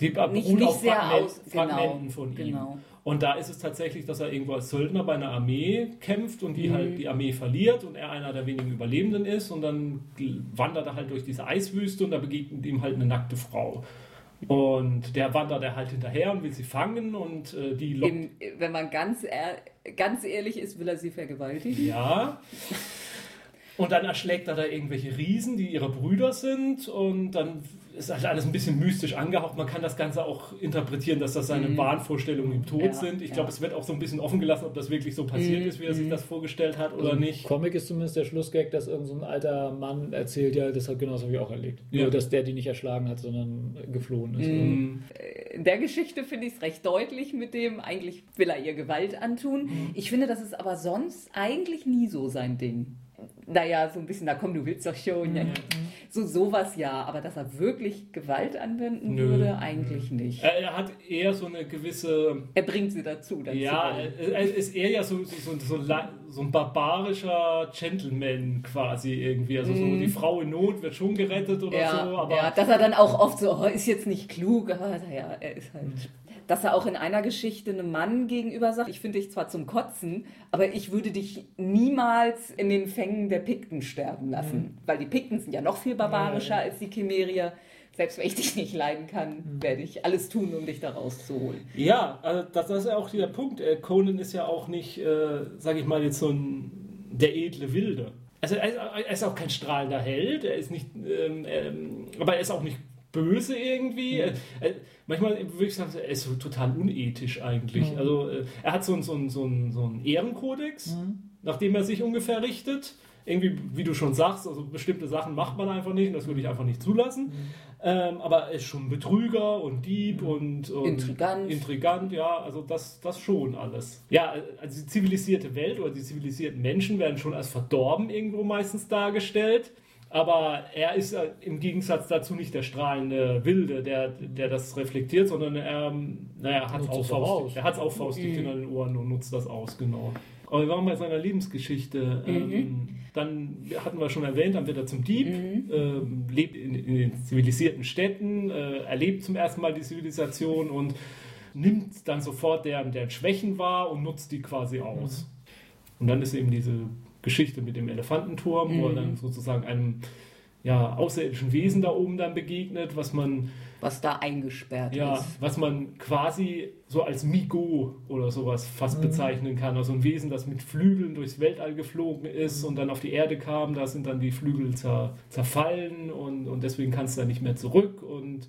die nicht, nicht sehr Fragment, aus, Fragmenten genau, von ihm. Genau. Und da ist es tatsächlich, dass er irgendwo als Söldner bei einer Armee kämpft und die mhm. halt die Armee verliert und er einer der wenigen Überlebenden ist und dann wandert er halt durch diese Eiswüste und da begegnet ihm halt eine nackte Frau. Und der wandert er halt hinterher und will sie fangen und äh, die lockt. Im, wenn man ganz, ehr, ganz ehrlich ist, will er sie vergewaltigen. Ja. Und dann erschlägt er da irgendwelche Riesen, die ihre Brüder sind und dann ist halt alles ein bisschen mystisch angehaucht. Man kann das Ganze auch interpretieren, dass das seine mhm. Wahnvorstellungen im Tod ja, sind. Ich ja. glaube, es wird auch so ein bisschen offen gelassen, ob das wirklich so passiert mhm. ist, wie er sich mhm. das vorgestellt hat oder also nicht. Comic ist zumindest der Schlussgag, dass irgendein so alter Mann erzählt, ja, das hat genauso wie auch erlebt. Ja. Nur, dass der die nicht erschlagen hat, sondern geflohen ist. Mhm. In der Geschichte finde ich es recht deutlich mit dem, eigentlich will er ihr Gewalt antun. Mhm. Ich finde, das ist aber sonst eigentlich nie so sein Ding naja, so ein bisschen, na komm, du willst doch schon. Ja. So sowas ja, aber dass er wirklich Gewalt anwenden Nö. würde, eigentlich nicht. Er, er, hat eher so eine gewisse. Er bringt sie dazu. dazu ja, er ist eher ja so, so, so, so, ein barbarischer Gentleman quasi irgendwie. Also so die Frau in Not wird schon gerettet oder ja, so. Aber ja, dass er dann auch oft so, oh, ist jetzt nicht klug, aber naja, er ist halt. Mhm dass er auch in einer Geschichte einem Mann gegenüber sagt, ich finde dich zwar zum Kotzen, aber ich würde dich niemals in den Fängen der Pikten sterben lassen. Mhm. Weil die Pikten sind ja noch viel barbarischer ja. als die Chimerier. Selbst wenn ich dich nicht leiden kann, mhm. werde ich alles tun, um dich da rauszuholen. Ja, also das, das, ist ja auch der Punkt. Äh, Conan ist ja auch nicht, äh, sage ich mal, jetzt so ein der edle Wilde. Also er ist auch kein strahlender Held, er ist nicht, ähm, ähm, aber er ist auch nicht böse irgendwie. Mhm. Äh, manchmal würde ich sagen, er ist so total unethisch eigentlich. Mhm. Also äh, er hat so einen so so so ein Ehrenkodex, mhm. nach dem er sich ungefähr richtet. Irgendwie, wie du schon sagst, also bestimmte Sachen macht man einfach nicht und das würde ich einfach nicht zulassen. Mhm. Ähm, aber er ist schon Betrüger und Dieb mhm. und, und, Intrigant. Intrigant, ja, also das, das schon alles. Ja, also die zivilisierte Welt oder die zivilisierten Menschen werden schon als verdorben irgendwo meistens dargestellt. Aber er ist äh, im Gegensatz dazu nicht der strahlende Wilde, der, der das reflektiert, sondern er, naja, hat es auch, Faust, er auch faustdick mhm. in den Ohren und nutzt das aus, genau. Aber wir waren bei seiner Lebensgeschichte. Mhm. Ähm, dann hatten wir schon erwähnt, dann wird er zum Dieb, mhm. ähm, lebt in, in, den zivilisierten Städten, äh, erlebt zum ersten Mal die Zivilisation und nimmt dann sofort deren, deren Schwächen wahr und nutzt die quasi aus. Mhm. Und dann ist eben diese Geschichte mit dem Elefantenturm, mhm. wo er dann mhm. sozusagen einem ja, außerirdischen Wesen da oben dann begegnet, was man. Was da eingesperrt ja, ist. Was man quasi so als Migo oder sowas fast mhm. bezeichnen kann. Also ein Wesen, das mit Flügeln durchs Weltall geflogen ist mhm. und dann auf die Erde kam. Da sind dann die Flügel zer, zerfallen und, und deswegen kannst du da nicht mehr zurück. Und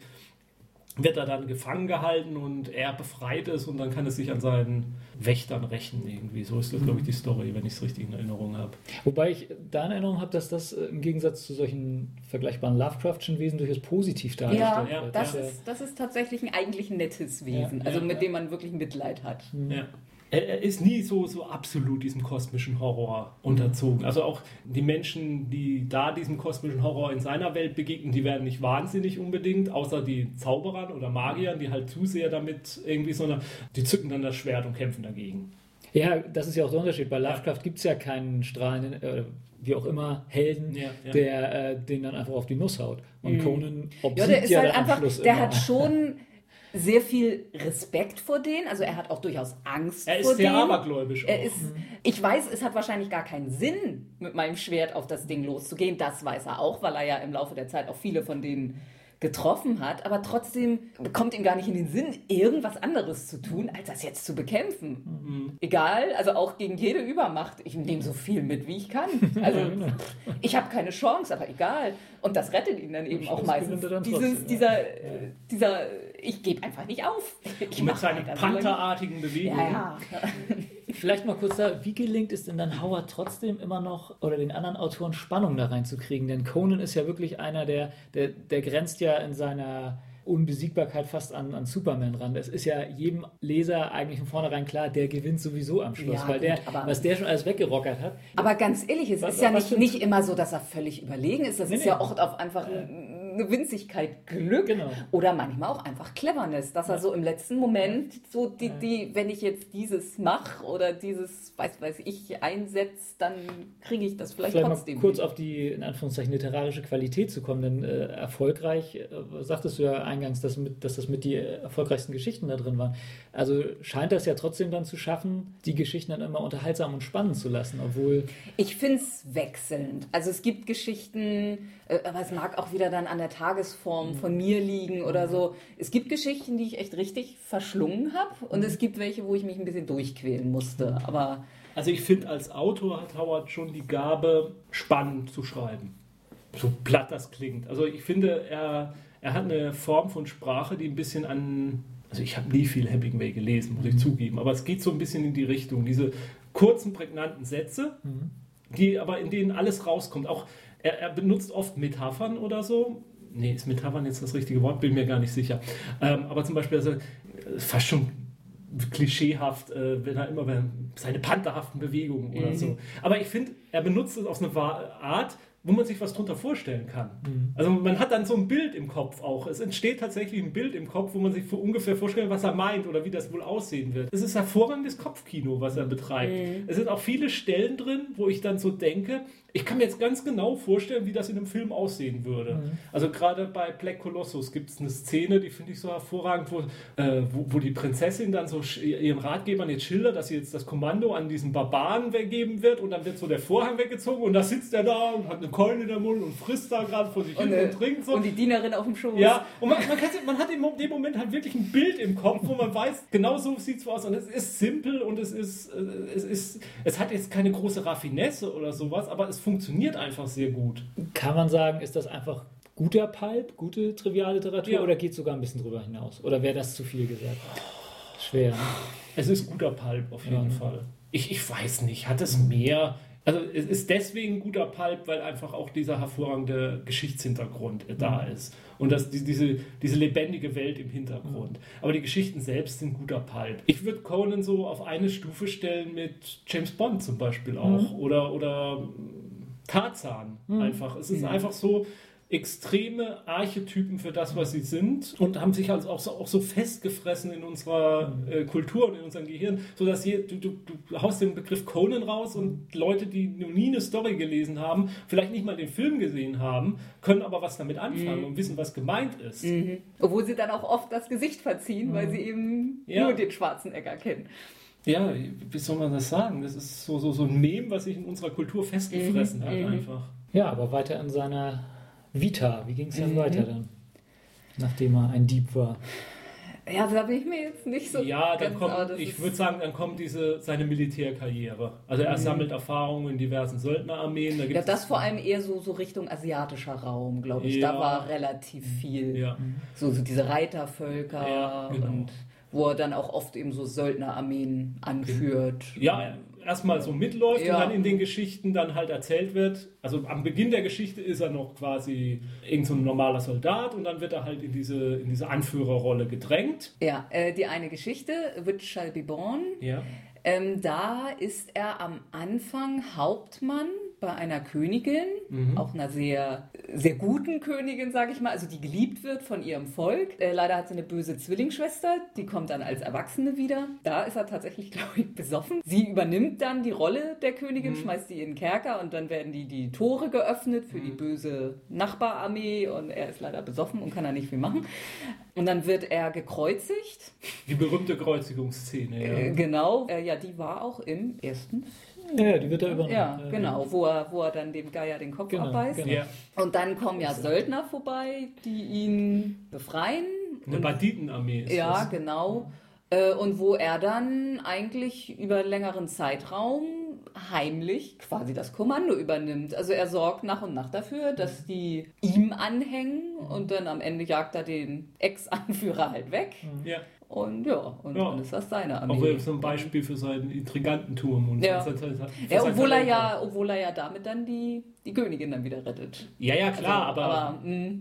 wird er dann gefangen gehalten und er befreit es und dann kann es sich an seinen Wächtern rächen irgendwie. So ist das, glaube ich, die Story, wenn ich es richtig in Erinnerung habe. Wobei ich da in Erinnerung habe, dass das äh, im Gegensatz zu solchen vergleichbaren Lovecraftschen Wesen durchaus positiv dargestellt Ja, wird. das Ja. ist, das ist tatsächlich ein eigentlich nettes Wesen, Ja, also ja, mit ja. dem man wirklich Mitleid hat. Ja. Er, er ist nie so, so absolut diesem kosmischen Horror unterzogen. Also auch die Menschen, die da diesem kosmischen Horror in seiner Welt begegnen, die werden nicht wahnsinnig unbedingt, außer die Zauberern oder Magiern, die halt zu sehr damit irgendwie, sondern die zücken dann das Schwert und kämpfen dagegen. Ja, das ist ja auch der Unterschied. Bei Lovecraft gibt es ja keinen strahlenden, äh, wie auch immer, Helden, Ja, ja. der äh, den dann einfach auf die Nuss haut. Und Conan obsiegt Ja, der ist ja halt einfach, Schluss der immer. hat schon sehr viel Respekt vor denen, also er hat auch durchaus Angst Er vor ist sehr denen. abergläubisch. Er ist, ich weiß, es hat wahrscheinlich gar keinen Sinn, mit meinem Schwert auf das Ding loszugehen. Das weiß er auch, weil er ja im Laufe der Zeit auch viele von denen getroffen hat. Aber trotzdem kommt ihm gar nicht in den Sinn, irgendwas anderes zu tun, als das jetzt zu bekämpfen. Egal, also auch gegen jede Übermacht. Ich nehme so viel mit, wie ich kann. Also ich habe keine Chance, aber egal. Und das rettet ihn dann eben auch meistens. Dieses, dieser, äh, dieser, ich gebe einfach nicht auf. Ich mit seinen solange- pantherartigen Bewegungen. Ja, ja. Vielleicht mal kurz da, wie gelingt es denn dann Howard trotzdem immer noch oder den anderen Autoren Spannung da reinzukriegen? Denn Conan ist ja wirklich einer, der, der, der grenzt ja in seiner Unbesiegbarkeit fast an, an Superman ran. Es ist ja jedem Leser eigentlich von vornherein klar, der gewinnt sowieso am Schluss, Ja, weil gut, der, aber- was der schon alles weggerockert hat. Aber ganz ehrlich, es Was- ist ja nicht, nicht immer so, dass er völlig überlegen ist. Das Nee, ist nee. ja auch auf einfach eine Winzigkeit Glück Genau. oder manchmal auch einfach Cleverness, dass er so im letzten Moment so die, die wenn ich jetzt dieses mache oder dieses, weiß weiß ich, einsetze, dann kriege ich das vielleicht, Vielleicht mal trotzdem. kurz hin. auf die, in Anführungszeichen, literarische Qualität zu kommen, denn äh, erfolgreich, äh, sagtest du ja eingangs, dass, mit, dass das mit die äh, erfolgreichsten Geschichten da drin waren. Also scheint das ja trotzdem dann zu schaffen, die Geschichten dann immer unterhaltsam und spannend zu lassen, obwohl Ich finde es wechselnd. Also es gibt Geschichten, aber es mag auch wieder dann an der Tagesform von mir liegen oder so. Es gibt Geschichten, die ich echt richtig verschlungen habe und es gibt welche, wo ich mich ein bisschen durchquälen musste. Aber Also ich finde, als Autor hat Howard schon die Gabe, spannend zu schreiben. So platt das klingt. Also ich finde, er, er hat eine Form von Sprache, die ein bisschen an... Also ich habe nie viel Hemingway gelesen, muss ich zugeben, aber es geht so ein bisschen in die Richtung. Diese kurzen, prägnanten Sätze, die aber in denen alles rauskommt. Auch er, er benutzt oft Metaphern oder so. Nee, ist Metaphern jetzt das richtige Wort? Bin mir gar nicht sicher. Ähm, aber zum Beispiel, also, äh, fast schon klischeehaft, äh, wenn er immer seine pantherhaften Bewegungen oder so. Aber ich finde, er benutzt es auf eine Art, wo man sich was drunter vorstellen kann. Also man hat dann so ein Bild im Kopf auch. Es entsteht tatsächlich ein Bild im Kopf, wo man sich ungefähr vorstellen, was er meint oder wie das wohl aussehen wird. Es ist hervorragendes Kopfkino, was er betreibt. Es sind auch viele Stellen drin, wo ich dann so denke, ich kann mir jetzt ganz genau vorstellen, wie das in einem Film aussehen würde. Also gerade bei Black Colossus gibt es eine Szene, die finde ich so hervorragend, wo, äh, wo, wo die Prinzessin dann so ihren Ratgebern jetzt schildert, dass sie jetzt das Kommando an diesen Barbaren weggeben wird und dann wird so der Vorhang weggezogen und da sitzt er da und hat eine Keule in der Mund und frisst da gerade vor sich hin äh, und trinkt so. und die Dienerin auf dem Schoß. Ja, und man, man, man hat in dem Moment halt wirklich ein Bild im Kopf, wo man weiß, genau so sieht es aus. Und es ist simpel und es ist, äh, es ist, es hat jetzt keine große Raffinesse oder sowas, aber es funktioniert einfach sehr gut. kann man sagen, ist das einfach guter Pulp, gute Trivialliteratur Ja. oder geht es sogar ein bisschen drüber hinaus? Oder wäre das zu viel gesagt? Schwer. Ne? Es ist guter Pulp auf jeden Ja. Fall. Ich, ich weiß nicht, hat es mehr. Also es ist deswegen guter Pulp, weil einfach auch dieser hervorragende Geschichtshintergrund äh, da ist. Und das, die, diese, diese lebendige Welt im Hintergrund. Aber die Geschichten selbst sind guter Pulp. Ich würde Conan so auf eine Stufe stellen mit James Bond zum Beispiel auch. Oder, oder Tarzan einfach. Es ist einfach so extreme Archetypen für das, was sie sind und haben sich also auch so, auch so festgefressen in unserer äh, Kultur und in unserem Gehirn, sodass je, du, du, du haust den Begriff Conan raus und Leute, die noch nie eine Story gelesen haben, vielleicht nicht mal den Film gesehen haben, können aber was damit anfangen und wissen, was gemeint ist. Mhm. Obwohl sie dann auch oft das Gesicht verziehen, weil sie eben Ja. nur den Schwarzenegger kennen. Ja, wie soll man das sagen? Das ist so, so, so ein Mem, was sich in unserer Kultur festgefressen hat einfach. Ja, aber weiter in seiner Vita. Wie ging es Mhm. dann weiter dann? Nachdem er ein Dieb war. Ja, da bin ich mir jetzt nicht so. Ja, dann ganz, kommt, ich würde sagen, dann kommt diese, seine Militärkarriere. Also er sammelt Erfahrungen in diversen Söldnerarmeen. Da Ja, das vor allem eher so, so Richtung asiatischer Raum, glaube ich. Da Ja. war relativ viel. Ja. So, so diese Reitervölker Ja, genau. und wo er dann auch oft eben so Söldnerarmeen anführt. Ja, erstmal so mitläuft Ja. und dann in den Geschichten dann halt erzählt wird. Also am Beginn der Geschichte ist er noch quasi irgend so ein normaler Soldat und dann wird er halt in diese, in diese Anführerrolle gedrängt. Ja, äh, die eine Geschichte, Which Shall Be Born, Ja. ähm, da ist er am Anfang Hauptmann bei einer Königin, Mhm. auch einer sehr, sehr guten Königin, sage ich mal, also die geliebt wird von ihrem Volk. Äh, leider hat sie eine böse Zwillingsschwester, die kommt dann als Erwachsene wieder. Da ist er tatsächlich, glaube ich, besoffen. Sie übernimmt dann die Rolle der Königin, Mhm. schmeißt die in den Kerker und dann werden die, die Tore geöffnet für die Mhm. böse Nachbararmee und er ist leider besoffen und kann da nicht viel machen. Und dann wird er gekreuzigt. Die berühmte Kreuzigungsszene. Äh, Ja. genau. Äh, ja, die war auch im ersten. Ja, ja, die wird da übernommen. Ja, genau. Wo er, wo er dann dem Geier den Kopf Genau, abbeißt. genau. Und dann kommen ja Söldner vorbei, die ihn befreien. Eine Und, Banditenarmee ist ja, das. genau. Äh, Und wo er dann eigentlich über längeren Zeitraum heimlich quasi das Kommando übernimmt. Also er sorgt nach und nach dafür, dass die ihm anhängen und dann am Ende jagt er den Ex-Anführer halt weg. Ja. Und ja, und Ja. dann ist das seine Armee. Auch so ein Beispiel für seinen Intrigantenturm. Und Ja. für sein- für Ja, sein obwohl er Talent. ja, obwohl er ja damit dann die, die Königin dann wieder rettet. Ja, ja, klar, also, aber, aber mh,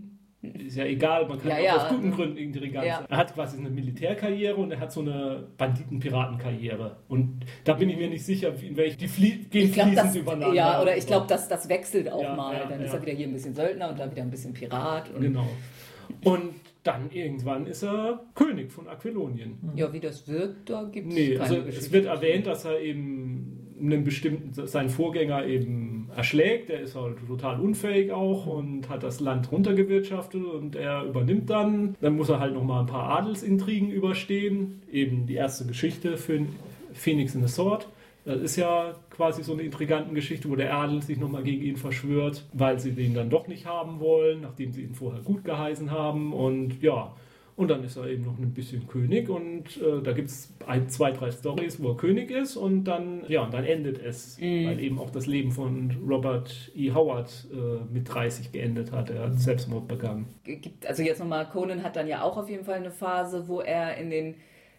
ist ja egal. Man kann Ja, auch ja. aus guten Gründen intrigant Ja. sein. Er hat quasi eine Militärkarriere und er hat so eine Banditen-Piratenkarriere. Und da bin ich mir nicht sicher, in welche die flie gehen ich glaube, fließend das, übereinander. ja, oder ich glaube, das, das wechselt auch mal. dann ist er wieder hier ein bisschen Söldner und da wieder ein bisschen Pirat. Und, Genau. Und dann irgendwann ist er König von Aquilonien. Ja, wie das wird, da gibt es Nee, keine also Geschichte. es wird erwähnt, dass er eben einen bestimmten, seinen Vorgänger eben erschlägt. Der ist halt total unfähig auch und hat das Land runtergewirtschaftet und er übernimmt dann. Dann muss er halt nochmal ein paar Adelsintrigen überstehen. Eben die erste Geschichte für Phoenix in the Sword. Das ist ja quasi so eine Intrigantengeschichte, wo der Adel sich nochmal gegen ihn verschwört, weil sie den dann doch nicht haben wollen, nachdem sie ihn vorher gut geheißen haben. Und ja, und dann ist er eben noch ein bisschen König und äh, da gibt es ein, zwei, drei Stories, wo er König ist und dann, ja, und dann endet es, Mhm. weil eben auch das Leben von Robert E. Howard äh, mit 30 geendet hat. Er hat Selbstmord begangen. gibt, also jetzt nochmal, Conan hat dann ja auch auf jeden Fall eine Phase, wo er in den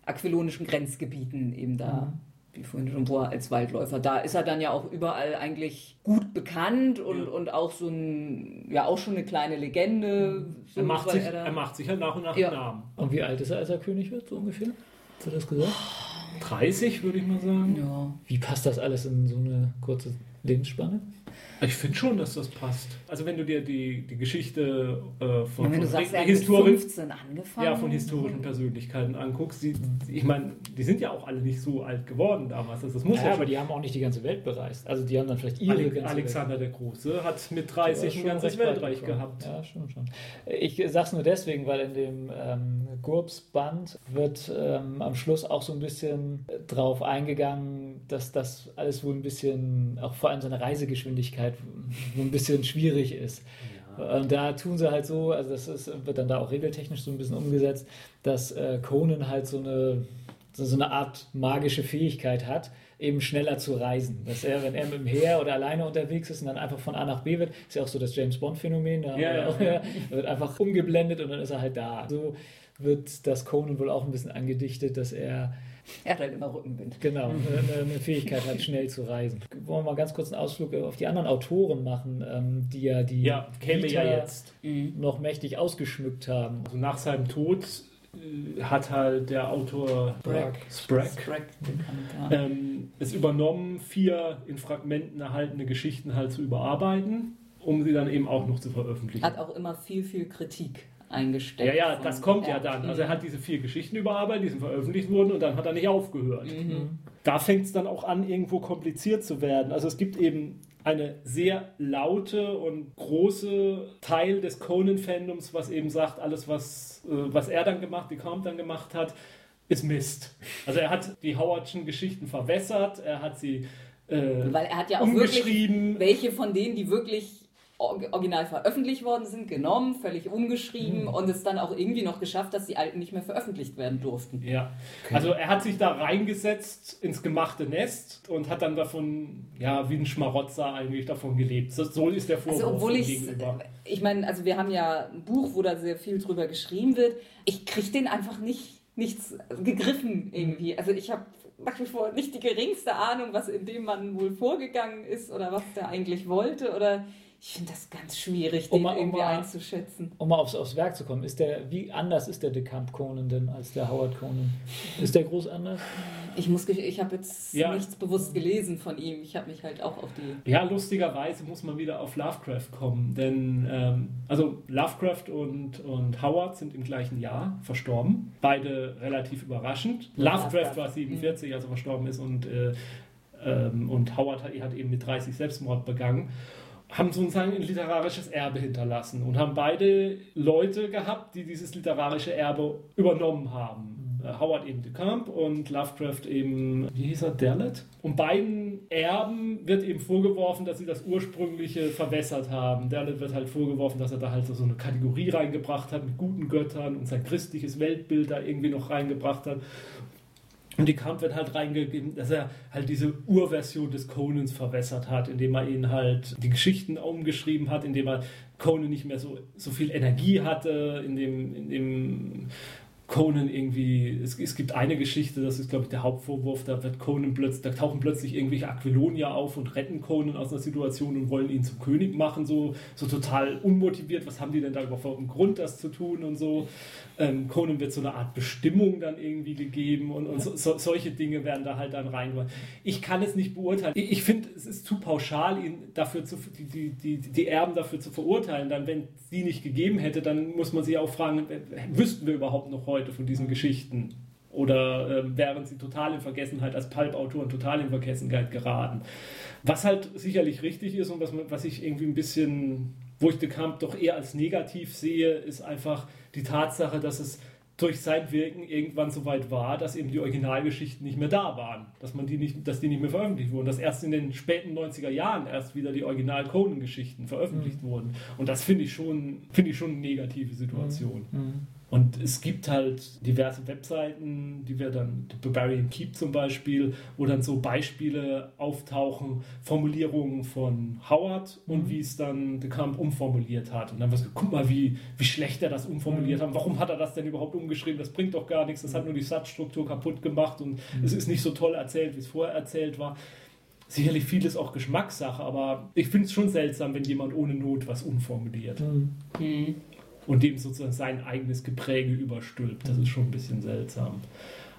aquilonischen Grenzgebieten eben da, wie vorhin schon, wo er als Waldläufer, da ist er dann ja auch überall eigentlich gut bekannt und, Ja. und auch so ein, ja auch schon eine kleine Legende. So, Er macht, sich, da- er macht sich halt nach und nach Ja. einen Namen. Und wie alt ist er, als er König wird, so ungefähr? Hast du das gesagt? 30 würde ich mal sagen. ja. Wie passt das alles in so eine kurze Lebensspanne? Ich finde schon, dass das passt. Also wenn du dir die, die Geschichte äh, von, du von sagst, er hat Hi- mit Historien- 15 angefangen. ja, von historischen Persönlichkeiten anguckst, die, ich meine, die sind ja auch alle nicht so alt geworden damals. Also das muss Ja, ja, aber die haben auch nicht die ganze Welt bereist. Also die haben dann vielleicht ihre Ale ganze Alexander der Große hat mit Welt. 30 Ja, ein ganzes Weltreich gehabt. Ja, schon, schon. Ich sag's nur deswegen, weil in dem ähm, Gurbs-Band wird ähm, am Schluss auch so ein bisschen drauf eingegangen, dass das alles wohl ein bisschen, auch vor allem seine Reisegeschwindigkeit, so ein bisschen schwierig ist. Und da tun sie halt so, also das ist, wird dann da auch regeltechnisch so ein bisschen umgesetzt, dass äh, Conan halt so eine, so, eine Art magische Fähigkeit hat, eben schneller zu reisen. Dass er, wenn er mit dem Heer oder alleine unterwegs ist und dann einfach von A nach B wird, ist ja auch so das James Bond-Phänomen, da Ja, ja. auch, ja, er wird einfach umgeblendet und dann ist er halt da. So wird das Conan wohl auch ein bisschen angedichtet, dass er Er hat halt immer Rückenwind. Genau, eine, Fähigkeit hat, schnell zu reisen. Wollen wir mal ganz kurz einen Ausflug auf die anderen Autoren machen, ähm, die ja die Ja, käme Vita ja jetzt. noch mächtig ausgeschmückt haben. Also nach seinem Tod äh, hat halt der Autor Sprague bekannt, ja. ähm, es übernommen, vier in Fragmenten erhaltene Geschichten halt zu überarbeiten, um sie dann eben auch noch zu veröffentlichen. Hat auch immer viel, viel Kritik eingesteckt. Ja, ja, das kommt ja dann. Also er hat diese vier Geschichten überarbeitet, die sind veröffentlicht worden und dann hat er nicht aufgehört. Mhm. Da fängt es dann auch an, irgendwo kompliziert zu werden. Also es gibt eben eine sehr laute und große Teil des Conan-Fandoms, was eben sagt, alles, was, äh, was er dann gemacht, die Camp dann gemacht hat, ist Mist. Also er hat die Howardschen Geschichten verwässert, er hat sie äh, Weil er hat ja auch wirklich welche von denen, die wirklich original veröffentlicht worden sind, genommen, völlig umgeschrieben Mhm. und es dann auch irgendwie noch geschafft, dass die alten nicht mehr veröffentlicht werden durften. Ja, also er hat sich da reingesetzt ins gemachte Nest und hat dann davon, ja, wie ein Schmarotzer eigentlich davon gelebt. So, ist der Vorwurf Also obwohl ich, gegenüber. ich meine, also wir haben ja ein Buch, wo da sehr viel drüber geschrieben wird. Ich kriege den einfach nicht nichts gegriffen irgendwie. Also ich habe nach wie vor nicht die geringste Ahnung, was in dem Mann wohl vorgegangen ist oder was der eigentlich wollte oder ich finde das ganz schwierig, Um den mal- um irgendwie mal- einzuschätzen. Um mal aufs, aufs Werk zu kommen, ist der, wie anders ist der DeCamp Conan denn als der Howard Conan? Ist der groß anders? Ich muss, ich habe jetzt Ja. nichts bewusst gelesen von ihm. Ich habe mich halt auch auf die Ja, lustigerweise muss man wieder auf Lovecraft kommen, denn ähm, also Lovecraft und, und Howard sind im gleichen Jahr verstorben, beide relativ überraschend. Lovecraft Lovecraft. war 47, als er verstorben ist und, äh, ähm, und Howard hat, hat eben mit 30 Selbstmord begangen. Haben sozusagen ein literarisches Erbe hinterlassen und haben beide Leute gehabt, die dieses literarische Erbe übernommen haben. Äh, Howard eben de Camp und Lovecraft eben, wie hieß er, Derlet? Und beiden Erben wird eben vorgeworfen, dass sie das ursprüngliche verwässert haben. Derlet wird halt vorgeworfen, dass er da halt so eine Kategorie reingebracht hat mit guten Göttern und sein christliches Weltbild da irgendwie noch reingebracht hat. Und die Camp wird halt reingegeben, dass er halt diese Urversion des Conans verwässert hat, indem er ihn halt die Geschichten umgeschrieben hat, indem er Conan nicht mehr so, so viel Energie hatte, indem, indem Conan irgendwie, es, es gibt eine Geschichte, das ist glaube ich der Hauptvorwurf, da wird Conan plötzlich, da tauchen plötzlich irgendwelche Aquilonier auf und retten Conan aus einer Situation und wollen ihn zum König machen, so, so total unmotiviert, was haben die denn da überhaupt einen Grund, das zu tun und so. Ähm, Conan wird so eine Art Bestimmung dann irgendwie gegeben und, und so, so, solche Dinge werden da halt dann reingemacht. Ich kann es nicht beurteilen. Ich, ich finde, es ist zu pauschal, ihn dafür zu, die, die, die, Erben dafür zu verurteilen. Dann, wenn es die nicht gegeben hätte, dann muss man sich auch fragen, wüssten wir überhaupt noch heute von diesen Geschichten? Oder äh, wären sie total in Vergessenheit als Pulp-Autoren total in Vergessenheit geraten? Was halt sicherlich richtig ist und was, was ich irgendwie ein bisschen, wo ich De Camp doch eher als negativ sehe, ist einfach die Tatsache, dass es durch sein Wirken irgendwann so weit war, dass eben die Originalgeschichten nicht mehr da waren, dass man die nicht, dass die nicht mehr veröffentlicht wurden, dass erst in den späten 90er Jahren erst wieder die Original Conan-Geschichten veröffentlicht wurden. Und das finde ich schon, finde ich schon eine negative Situation. Und es gibt halt diverse Webseiten, die wir dann, die Barbarian Keep zum Beispiel, wo dann so Beispiele auftauchen, Formulierungen von Howard und wie es dann De Camp umformuliert hat. Und dann was, guck mal, wie, wie schlecht er das umformuliert hat. Warum hat er das denn überhaupt umgeschrieben? Das bringt doch gar nichts. Das hat nur die Satzstruktur kaputt gemacht und es ist nicht so toll erzählt, wie es vorher erzählt war. Sicherlich vieles auch Geschmackssache, aber ich finde es schon seltsam, wenn jemand ohne Not was umformuliert Hm. Und dem sozusagen sein eigenes Gepräge überstülpt. Das ist schon ein bisschen seltsam.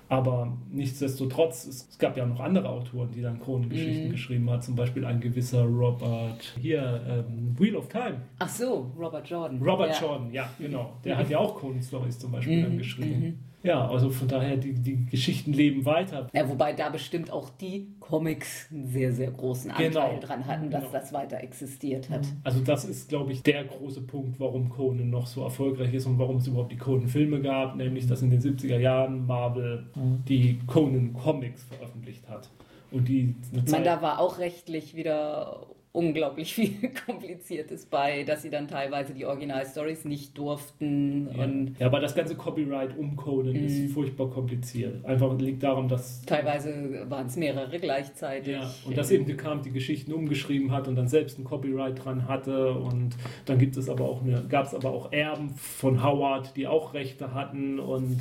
Aber nichtsdestotrotz, es, gab ja noch andere Autoren, die dann Kronengeschichten Mhm. geschrieben haben. Zum Beispiel ein gewisser Robert, hier, ähm, Wheel of Time. Ach so, Robert Jordan. Robert ja. Jordan, ja, genau. Der hat ja auch Conan-Stories zum Beispiel dann Mhm, geschrieben. mhm. Ja, also von daher, die, die Geschichten leben weiter. Ja, wobei da bestimmt auch die Comics einen sehr, sehr großen Anteil Genau. dran hatten, dass Genau. das weiter existiert hat. Also das ist, glaube ich, der große Punkt, warum Conan noch so erfolgreich ist und warum es überhaupt die Conan-Filme gab, nämlich dass in den 70er Jahren Marvel die Conan-Comics veröffentlicht hat. Und die Ich meine, da war auch rechtlich wieder unglaublich viel Kompliziertes bei, dass sie dann teilweise die Original-Stories nicht durften ja. und ja, aber das ganze Copyright um Conan Mhm. ist furchtbar kompliziert. Einfach liegt daran, dass teilweise waren es mehrere gleichzeitig. Ja, und dass eben Decamp die Geschichten umgeschrieben hat und dann selbst ein Copyright dran hatte. Und dann gibt es aber auch eine, gab es aber auch Erben von Howard, die auch Rechte hatten. Und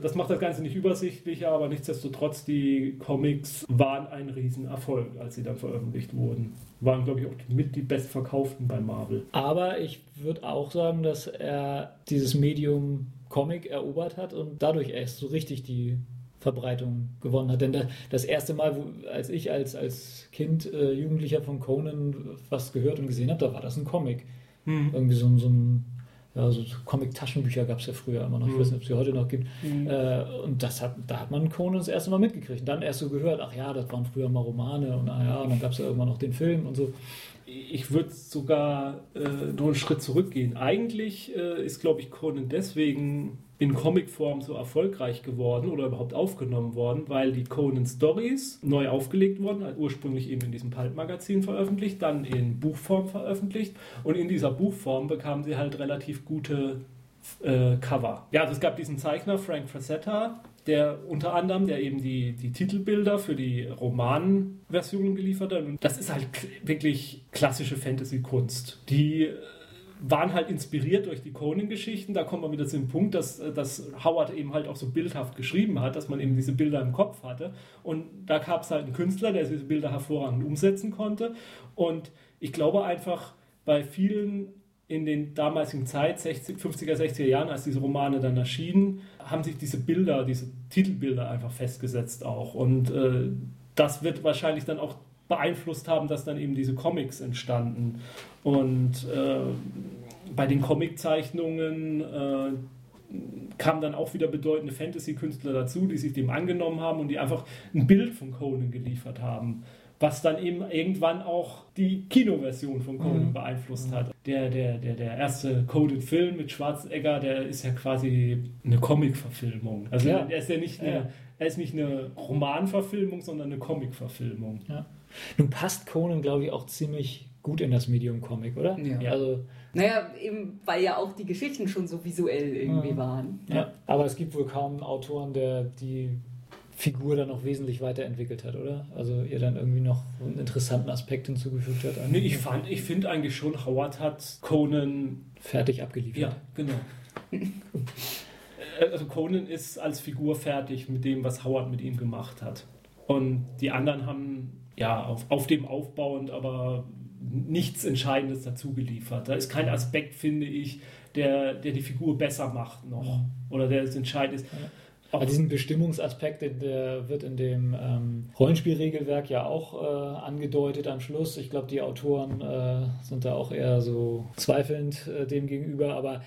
das macht das Ganze nicht übersichtlicher, aber nichtsdestotrotz, die Comics waren ein Riesenerfolg, als sie dann veröffentlicht wurden. Waren, glaube ich, auch mit die bestverkauften bei Marvel. Aber ich würde auch sagen, dass er dieses Medium Comic erobert hat und dadurch erst so richtig die Verbreitung gewonnen hat. Denn da, das erste Mal, wo, als ich als, als Kind, äh, Jugendlicher von Conan was gehört und gesehen habe, da war das ein Comic. Irgendwie so, so ein ja, so Comic-Taschenbücher gab es ja früher immer noch. Ich Mhm. weiß nicht, ob es die heute noch gibt. Mhm. Äh, und das hat, da hat man Conan das erste Mal mitgekriegt. Und dann erst so gehört, ach ja, das waren früher mal Romane und ah ja, und dann gab es ja irgendwann noch den Film und so. Ich würde sogar äh, noch einen Schritt zurückgehen. Eigentlich äh, ist, glaube ich, Conan deswegen in Comicform so erfolgreich geworden oder überhaupt aufgenommen worden, weil die Conan Stories neu aufgelegt wurden, also ursprünglich eben in diesem Pulp-Magazin veröffentlicht, dann in Buchform veröffentlicht und in dieser Buchform bekamen sie halt relativ gute äh, Cover. Ja, also es gab diesen Zeichner Frank Frazetta, der unter anderem, der eben die, die Titelbilder für die Romanversionen geliefert hat. Und das ist halt wirklich klassische Fantasy-Kunst. Die waren halt inspiriert durch die Conan-Geschichten. Da kommt man wieder zu dem Punkt, dass, äh, dass Howard eben halt auch so bildhaft geschrieben hat, dass man eben diese Bilder im Kopf hatte. Und da gab es halt einen Künstler, der diese Bilder hervorragend umsetzen konnte. Und ich glaube einfach, bei vielen in den damaligen Zeit, 60, 50er, 60er Jahren, als diese Romane dann erschienen, haben sich diese Bilder, diese Titelbilder einfach festgesetzt auch. Und äh, das wird wahrscheinlich dann auch beeinflusst haben, dass dann eben diese Comics entstanden. Und äh, bei den Comiczeichnungen äh, kamen dann auch wieder bedeutende Fantasy-Künstler dazu, die sich dem angenommen haben und die einfach ein Bild von Conan geliefert haben was dann eben irgendwann auch die Kinoversion von Conan mhm. beeinflusst hat. Der, der, der, der erste Coded-Film mit Schwarzenegger, der ist ja quasi eine Comic-Verfilmung. Also ja. er ist ja nicht eine, ja. Er ist nicht eine Romanverfilmung, sondern eine Comic-Verfilmung. Ja. Nun passt Conan, glaube ich, auch ziemlich gut in das Medium Comic, oder? Ja. ja also naja, eben, weil ja auch die Geschichten schon so visuell irgendwie mhm. waren. Ja, aber es gibt wohl kaum Autoren, der die Figur dann noch wesentlich weiterentwickelt hat, oder? Also ihr dann irgendwie noch einen interessanten Aspekt hinzugefügt hat. Nee, ich fand, ich finde eigentlich schon, Howard hat Conan fertig abgeliefert. Ja, genau. Äh, also Conan ist als Figur fertig mit dem, was Howard mit ihm gemacht hat. Und die anderen haben ja auf, auf dem aufbauend, aber nichts Entscheidendes dazu geliefert. Da ist kein Aspekt, finde ich, der, der die Figur besser macht noch. Oder der das entscheidend ist. Aber diesen Bestimmungsaspekt, der wird in dem ähm, Rollenspielregelwerk ja auch äh, angedeutet am Schluss. Ich glaube, die Autoren äh, sind da auch eher so zweifelnd äh, dem gegenüber, aber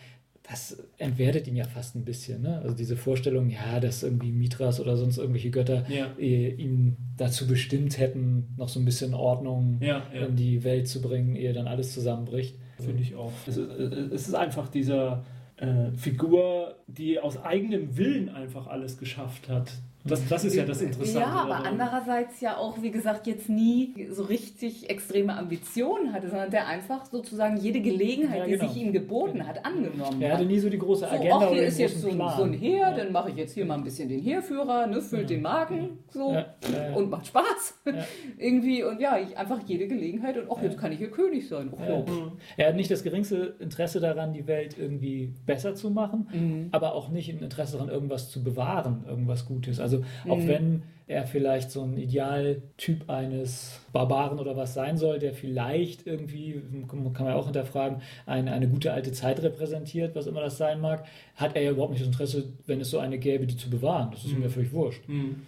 das entwertet ihn ja fast ein bisschen. Ne? Also diese Vorstellung, ja, dass irgendwie Mithras oder sonst irgendwelche Götter ja. äh, ihn dazu bestimmt hätten, noch so ein bisschen Ordnung ja, ja. in die Welt zu bringen, ehe dann alles zusammenbricht. Finde ich auch. Es ist, es ist einfach dieser äh, Figur, die aus eigenem Willen einfach alles geschafft hat. Das, das ist ja das Interessante. Ja, aber daran. andererseits ja auch, wie gesagt, jetzt nie so richtig extreme Ambitionen hatte, sondern der einfach sozusagen jede Gelegenheit, ja, genau. die sich ihm geboten hat, angenommen Er hatte hat. nie so die große Agenda. So, ach, hier ist jetzt so, so, ein Heer, ja. dann mache ich jetzt hier mal ein bisschen den Heerführer, ne, füllt ja. den Magen so und macht Spaß. Irgendwie und ja, ich einfach jede Gelegenheit und ach, jetzt kann ich hier König sein. Och, er hat nicht das geringste Interesse daran, die Welt irgendwie besser zu machen, mhm. aber auch nicht ein Interesse daran, irgendwas zu bewahren, irgendwas Gutes. Also also auch mhm. wenn er vielleicht so ein Idealtyp eines Barbaren oder was sein soll, der vielleicht irgendwie, kann man ja auch hinterfragen, eine, eine gute alte Zeit repräsentiert, was immer das sein mag, hat er ja überhaupt nicht das Interesse, wenn es so eine gäbe, die zu bewahren. Das ist mhm. mir völlig wurscht. Mhm.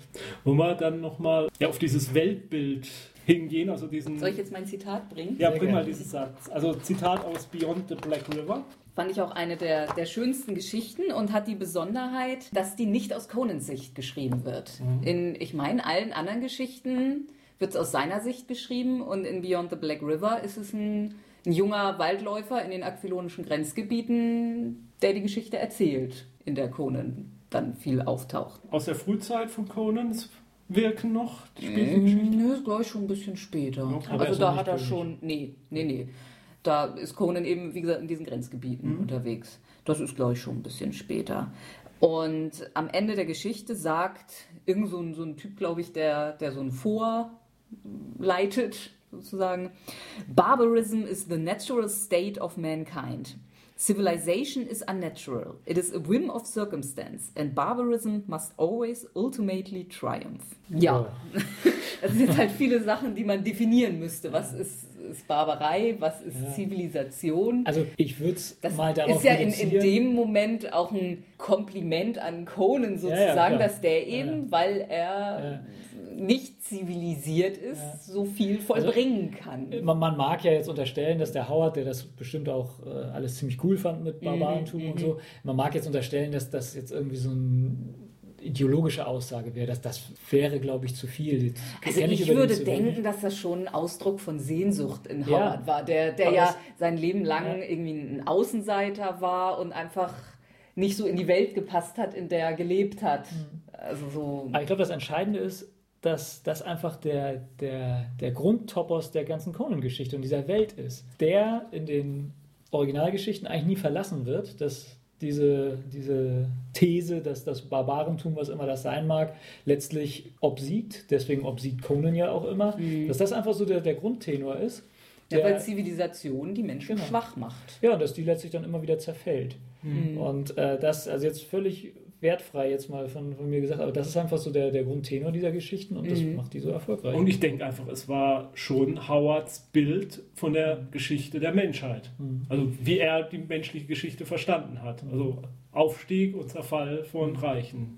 Wollen wir dann nochmal ja, auf dieses Weltbild hingehen, also diesen... Soll ich jetzt mein Zitat bringen? Ja, Sehr bring gerne. mal diesen Satz. Also Zitat aus Beyond the Black River. Fand ich auch eine der, der schönsten Geschichten und hat die Besonderheit, dass die nicht aus Conans Sicht geschrieben wird. Mhm. In, ich meine, allen anderen Geschichten wird es aus seiner Sicht geschrieben und in Beyond the Black River ist es ein, ein junger Waldläufer in den aquilonischen Grenzgebieten, der die Geschichte erzählt, in der Conan dann viel auftaucht. Aus der Frühzeit von Conans wirken noch die Spielgeschichte? Nö, nee, glaube ich schon ein bisschen später. Okay, also da hat er schon, nee, nee, nee da ist Conan eben, wie gesagt, in diesen Grenzgebieten mhm. unterwegs. Das ist, glaube ich, schon ein bisschen später. Und am Ende der Geschichte sagt irgend so ein, so ein Typ, glaube ich, der, der so ein vorleitet, sozusagen, Barbarism is the natural state of mankind. Civilization is unnatural. It is a whim of circumstance, and barbarism must always ultimately triumph. Ja, das sind jetzt halt viele Sachen, die man definieren müsste. Was ist ist Barbarei, was ist ja. Zivilisation. Also ich würde es mal darauf ist ja in, in, dem Moment auch ein Kompliment an Conan sozusagen, ja, dass der eben, weil er nicht zivilisiert ist, so viel vollbringen also, kann. Man, man, mag ja jetzt unterstellen, dass der Howard, der das bestimmt auch äh, alles ziemlich cool fand mit mhm, Barbarentum mm, und so, man mag jetzt unterstellen, dass das jetzt irgendwie so ein ideologische Aussage wäre, dass das wäre, glaube ich, zu viel. Also ich, würde denken, dass das schon ein Ausdruck von Sehnsucht in Howard ja. war, der, der ja sein Leben lang ja. irgendwie ein Außenseiter war und einfach nicht so in die Welt gepasst hat, in der er gelebt hat. Also so. Aber ich glaube, das Entscheidende ist, dass das einfach der, der, der Grundtopos der ganzen Conan-Geschichte und dieser Welt ist, der in den Originalgeschichten eigentlich nie verlassen wird, dass diese, diese These, dass das Barbarentum, was immer das sein mag, letztlich obsiegt, deswegen obsiegt Conan ja auch immer, dass das einfach so der, der Grundtenor ist. Ja, der- weil Zivilisation die Menschen Genau. schwach macht. ja, und dass die letztlich dann immer wieder zerfällt. Und äh, das, also jetzt völlig wertfrei jetzt mal von, von mir gesagt, aber das ist einfach so der, der Grundtenor dieser Geschichten und das macht die so erfolgreich. Und ich denke einfach, es war schon Howards Bild von der Geschichte der Menschheit. Also wie er die menschliche Geschichte verstanden hat. Also Aufstieg und Zerfall von Reichen.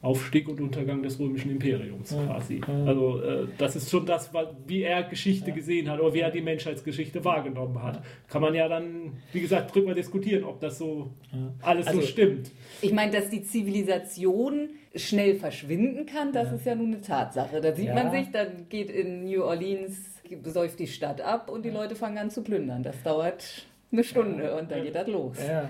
Aufstieg und Untergang des römischen Imperiums Ja. quasi. Ja. Also äh, das ist schon das, wie er Geschichte gesehen hat oder wie er die Menschheitsgeschichte wahrgenommen hat. Kann man ja dann, wie gesagt, drüber diskutieren, ob das so Ja. alles Also- so stimmt. Ich meine, dass die Zivilisation schnell verschwinden kann, das ist ja nun eine Tatsache. Da sieht Ja. man sich, dann geht in New Orleans, besäuft die Stadt ab und die Leute fangen an zu plündern. Das dauert eine Stunde und dann geht das los. Ja.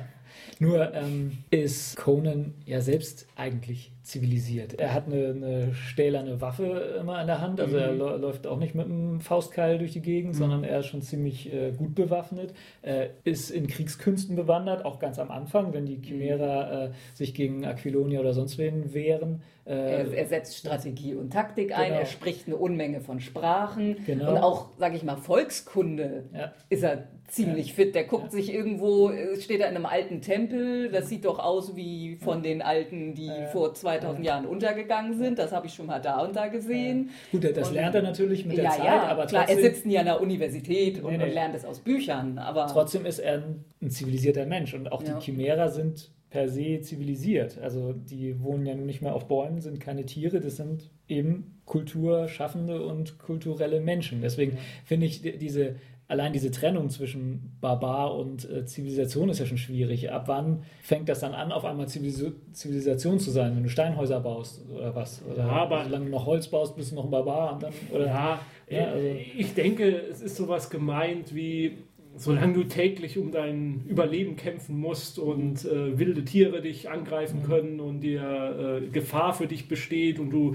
Nur ähm, ist Conan ja selbst eigentlich zivilisiert. Er hat eine, eine stählerne Waffe immer in der Hand, also er lo- läuft auch nicht mit einem Faustkeil durch die Gegend, sondern er ist schon ziemlich äh, gut bewaffnet, äh, ist in Kriegskünsten bewandert, auch ganz am Anfang, wenn die Chimera äh, sich gegen Aquilonia oder sonst wen wehren. Äh, Er, er setzt Strategie und Taktik ein, Genau. er spricht eine Unmenge von Sprachen Genau. und auch, sage ich mal, Volkskunde ja. ist er ziemlich fit. Der guckt sich irgendwo, äh, steht er in einem alten Tempel, das sieht doch aus wie von den Alten, die Ja. vor 2000 Jahren untergegangen sind. Das habe ich schon mal da und da gesehen. Gut, das Und- lernt er natürlich mit der ja, Zeit, ja, aber klar, trotzdem, er sitzt nie an der Universität und, Nee, nee. und lernt es aus Büchern, aber Trotzdem ist er ein, ein zivilisierter Mensch und auch Ja. die Chimera sind per se zivilisiert. Also die wohnen ja nun nicht mehr auf Bäumen, sind keine Tiere, das sind eben kulturschaffende und kulturelle Menschen. Deswegen finde ich die- diese allein diese Trennung zwischen Barbar und äh, Zivilisation ist ja schon schwierig. Ab wann fängt das dann an, auf einmal Zivilis Zivilisation zu sein, wenn du Steinhäuser baust oder was? Oder Ja, aber- solange du noch Holz baust, bist du noch ein Barbar und dann oder Ja, Ja, also- ich denke, es ist sowas gemeint wie, solange du täglich um dein Überleben kämpfen musst und äh, wilde Tiere dich angreifen können und dir äh, Gefahr für dich besteht und du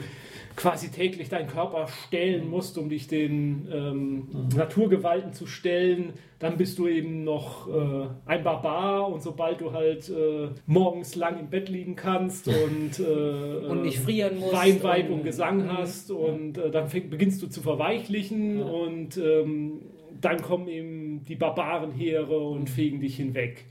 quasi täglich deinen Körper stellen musst, um dich den ähm, Naturgewalten zu stellen, dann bist du eben noch äh, ein Barbar. Und sobald du halt äh, morgens lang im Bett liegen kannst und, äh, Und nicht frieren musst Wein, Weib und- und Gesang hast und äh, dann fäng, beginnst du zu verweichlichen und ähm, dann kommen eben die Barbarenheere und fegen dich hinweg.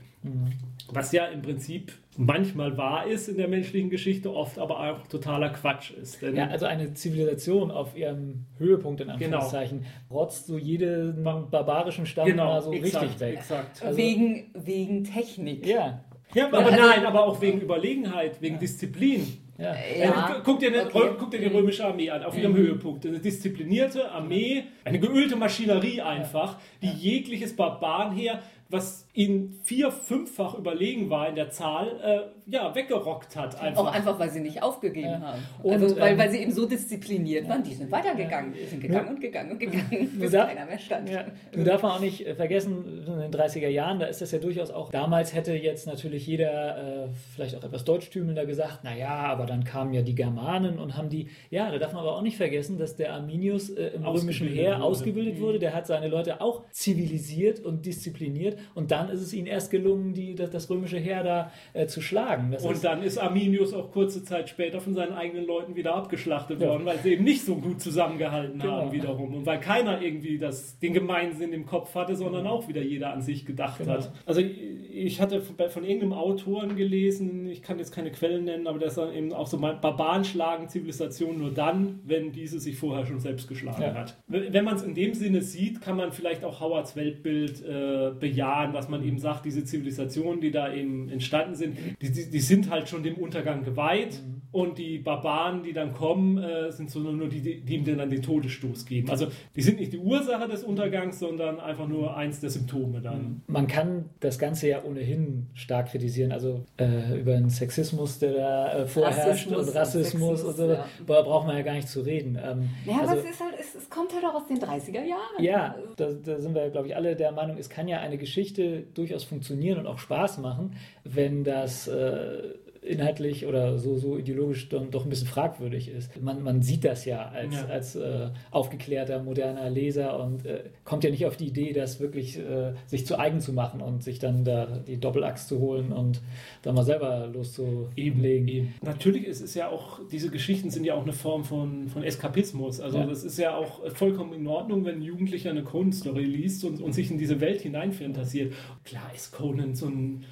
Was ja im Prinzip manchmal wahr ist in der menschlichen Geschichte, oft aber auch totaler Quatsch ist. Denn Ja, also eine Zivilisation auf ihrem Höhepunkt in Genau. Anführungszeichen rotzt so jeden barbarischen Stamm genau, mal so exakt, richtig weg. exakt. Also- wegen, wegen Technik. Ja, Ja, aber also- nein, aber auch wegen Überlegenheit, wegen Disziplin. ja. Ja, Also, guck, dir eine, okay. guck dir die römische Armee an, auf ihrem Höhepunkt. Eine disziplinierte Armee, eine geölte Maschinerie einfach, die jegliches Barbarenheer, was ihnen vier-, fünffach überlegen war in der Zahl, äh, ja, weggerockt hat. Einfach. Auch einfach, weil sie nicht aufgegeben Ja. haben. Und, also, weil, ähm, weil sie eben so diszipliniert waren, die sind weitergegangen. Die sind gegangen und gegangen und gegangen, bis da- keiner mehr stand. Ja, du darf man auch nicht äh, vergessen, in den 30er Jahren, da ist das ja durchaus auch, damals hätte jetzt natürlich jeder äh, vielleicht auch etwas deutschtümelnder gesagt, naja, aber dann kamen ja die Germanen und haben die, ja, da darf man aber auch nicht vergessen, dass der Arminius äh, im römischen Heer wurde. ausgebildet wurde, der hat seine Leute auch zivilisiert und diszipliniert und dann ist es ihnen erst gelungen, die, das, das römische Heer da äh, zu schlagen. Das Und ist, dann ist Arminius auch kurze Zeit später von seinen eigenen Leuten wieder abgeschlachtet Ja. worden, weil sie eben nicht so gut zusammengehalten Genau. haben wiederum. Und weil keiner irgendwie das, den Gemeinsinn im Kopf hatte, sondern auch wieder jeder an sich gedacht Genau. hat. Also ich hatte von, irgendeinem Autoren gelesen, ich kann jetzt keine Quellen nennen, aber das dann eben auch so Barbaren schlagen Zivilisation nur dann, wenn diese sich vorher schon selbst geschlagen Ja. hat. Wenn wenn man es in dem Sinne sieht, kann man vielleicht auch Howards Weltbild äh, bejahen, was man eben sagt, diese Zivilisationen, die da eben entstanden sind, die, die, die sind halt schon dem Untergang geweiht und die Barbaren, die dann kommen, äh, sind so nur die, die ihm dann den Todesstoß geben. Also die sind nicht die Ursache des Untergangs, sondern einfach nur eins der Symptome dann. Man kann das Ganze ja ohnehin stark kritisieren, also äh, über den Sexismus, der da äh, vorherrscht Rassismus und Rassismus und und so, Sexismus, da braucht man ja gar nicht zu reden. Ähm, Ja, aber also- es, ist halt, es, es kommt halt auch aus den 30er Jahren. Ja, da, da sind wir, glaube ich, alle der Meinung, es kann ja eine Geschichte durchaus funktionieren und auch Spaß machen, wenn das äh, inhaltlich oder so, so ideologisch dann doch ein bisschen fragwürdig ist. Man, man sieht das ja als, Ja. als äh, aufgeklärter, moderner Leser und äh, kommt ja nicht auf die Idee, das wirklich äh, sich zu eigen zu machen und sich dann da die Doppelachs zu holen und da mal selber loszulegen. Eben. Natürlich ist es ja auch, diese Geschichten sind ja auch eine Form von, von Eskapismus. Also Ja. das ist ja auch vollkommen in Ordnung, wenn ein Jugendlicher eine Conan-Story liest und, und sich in diese Welt hineinfantasiert. Klar ist Conan so ein,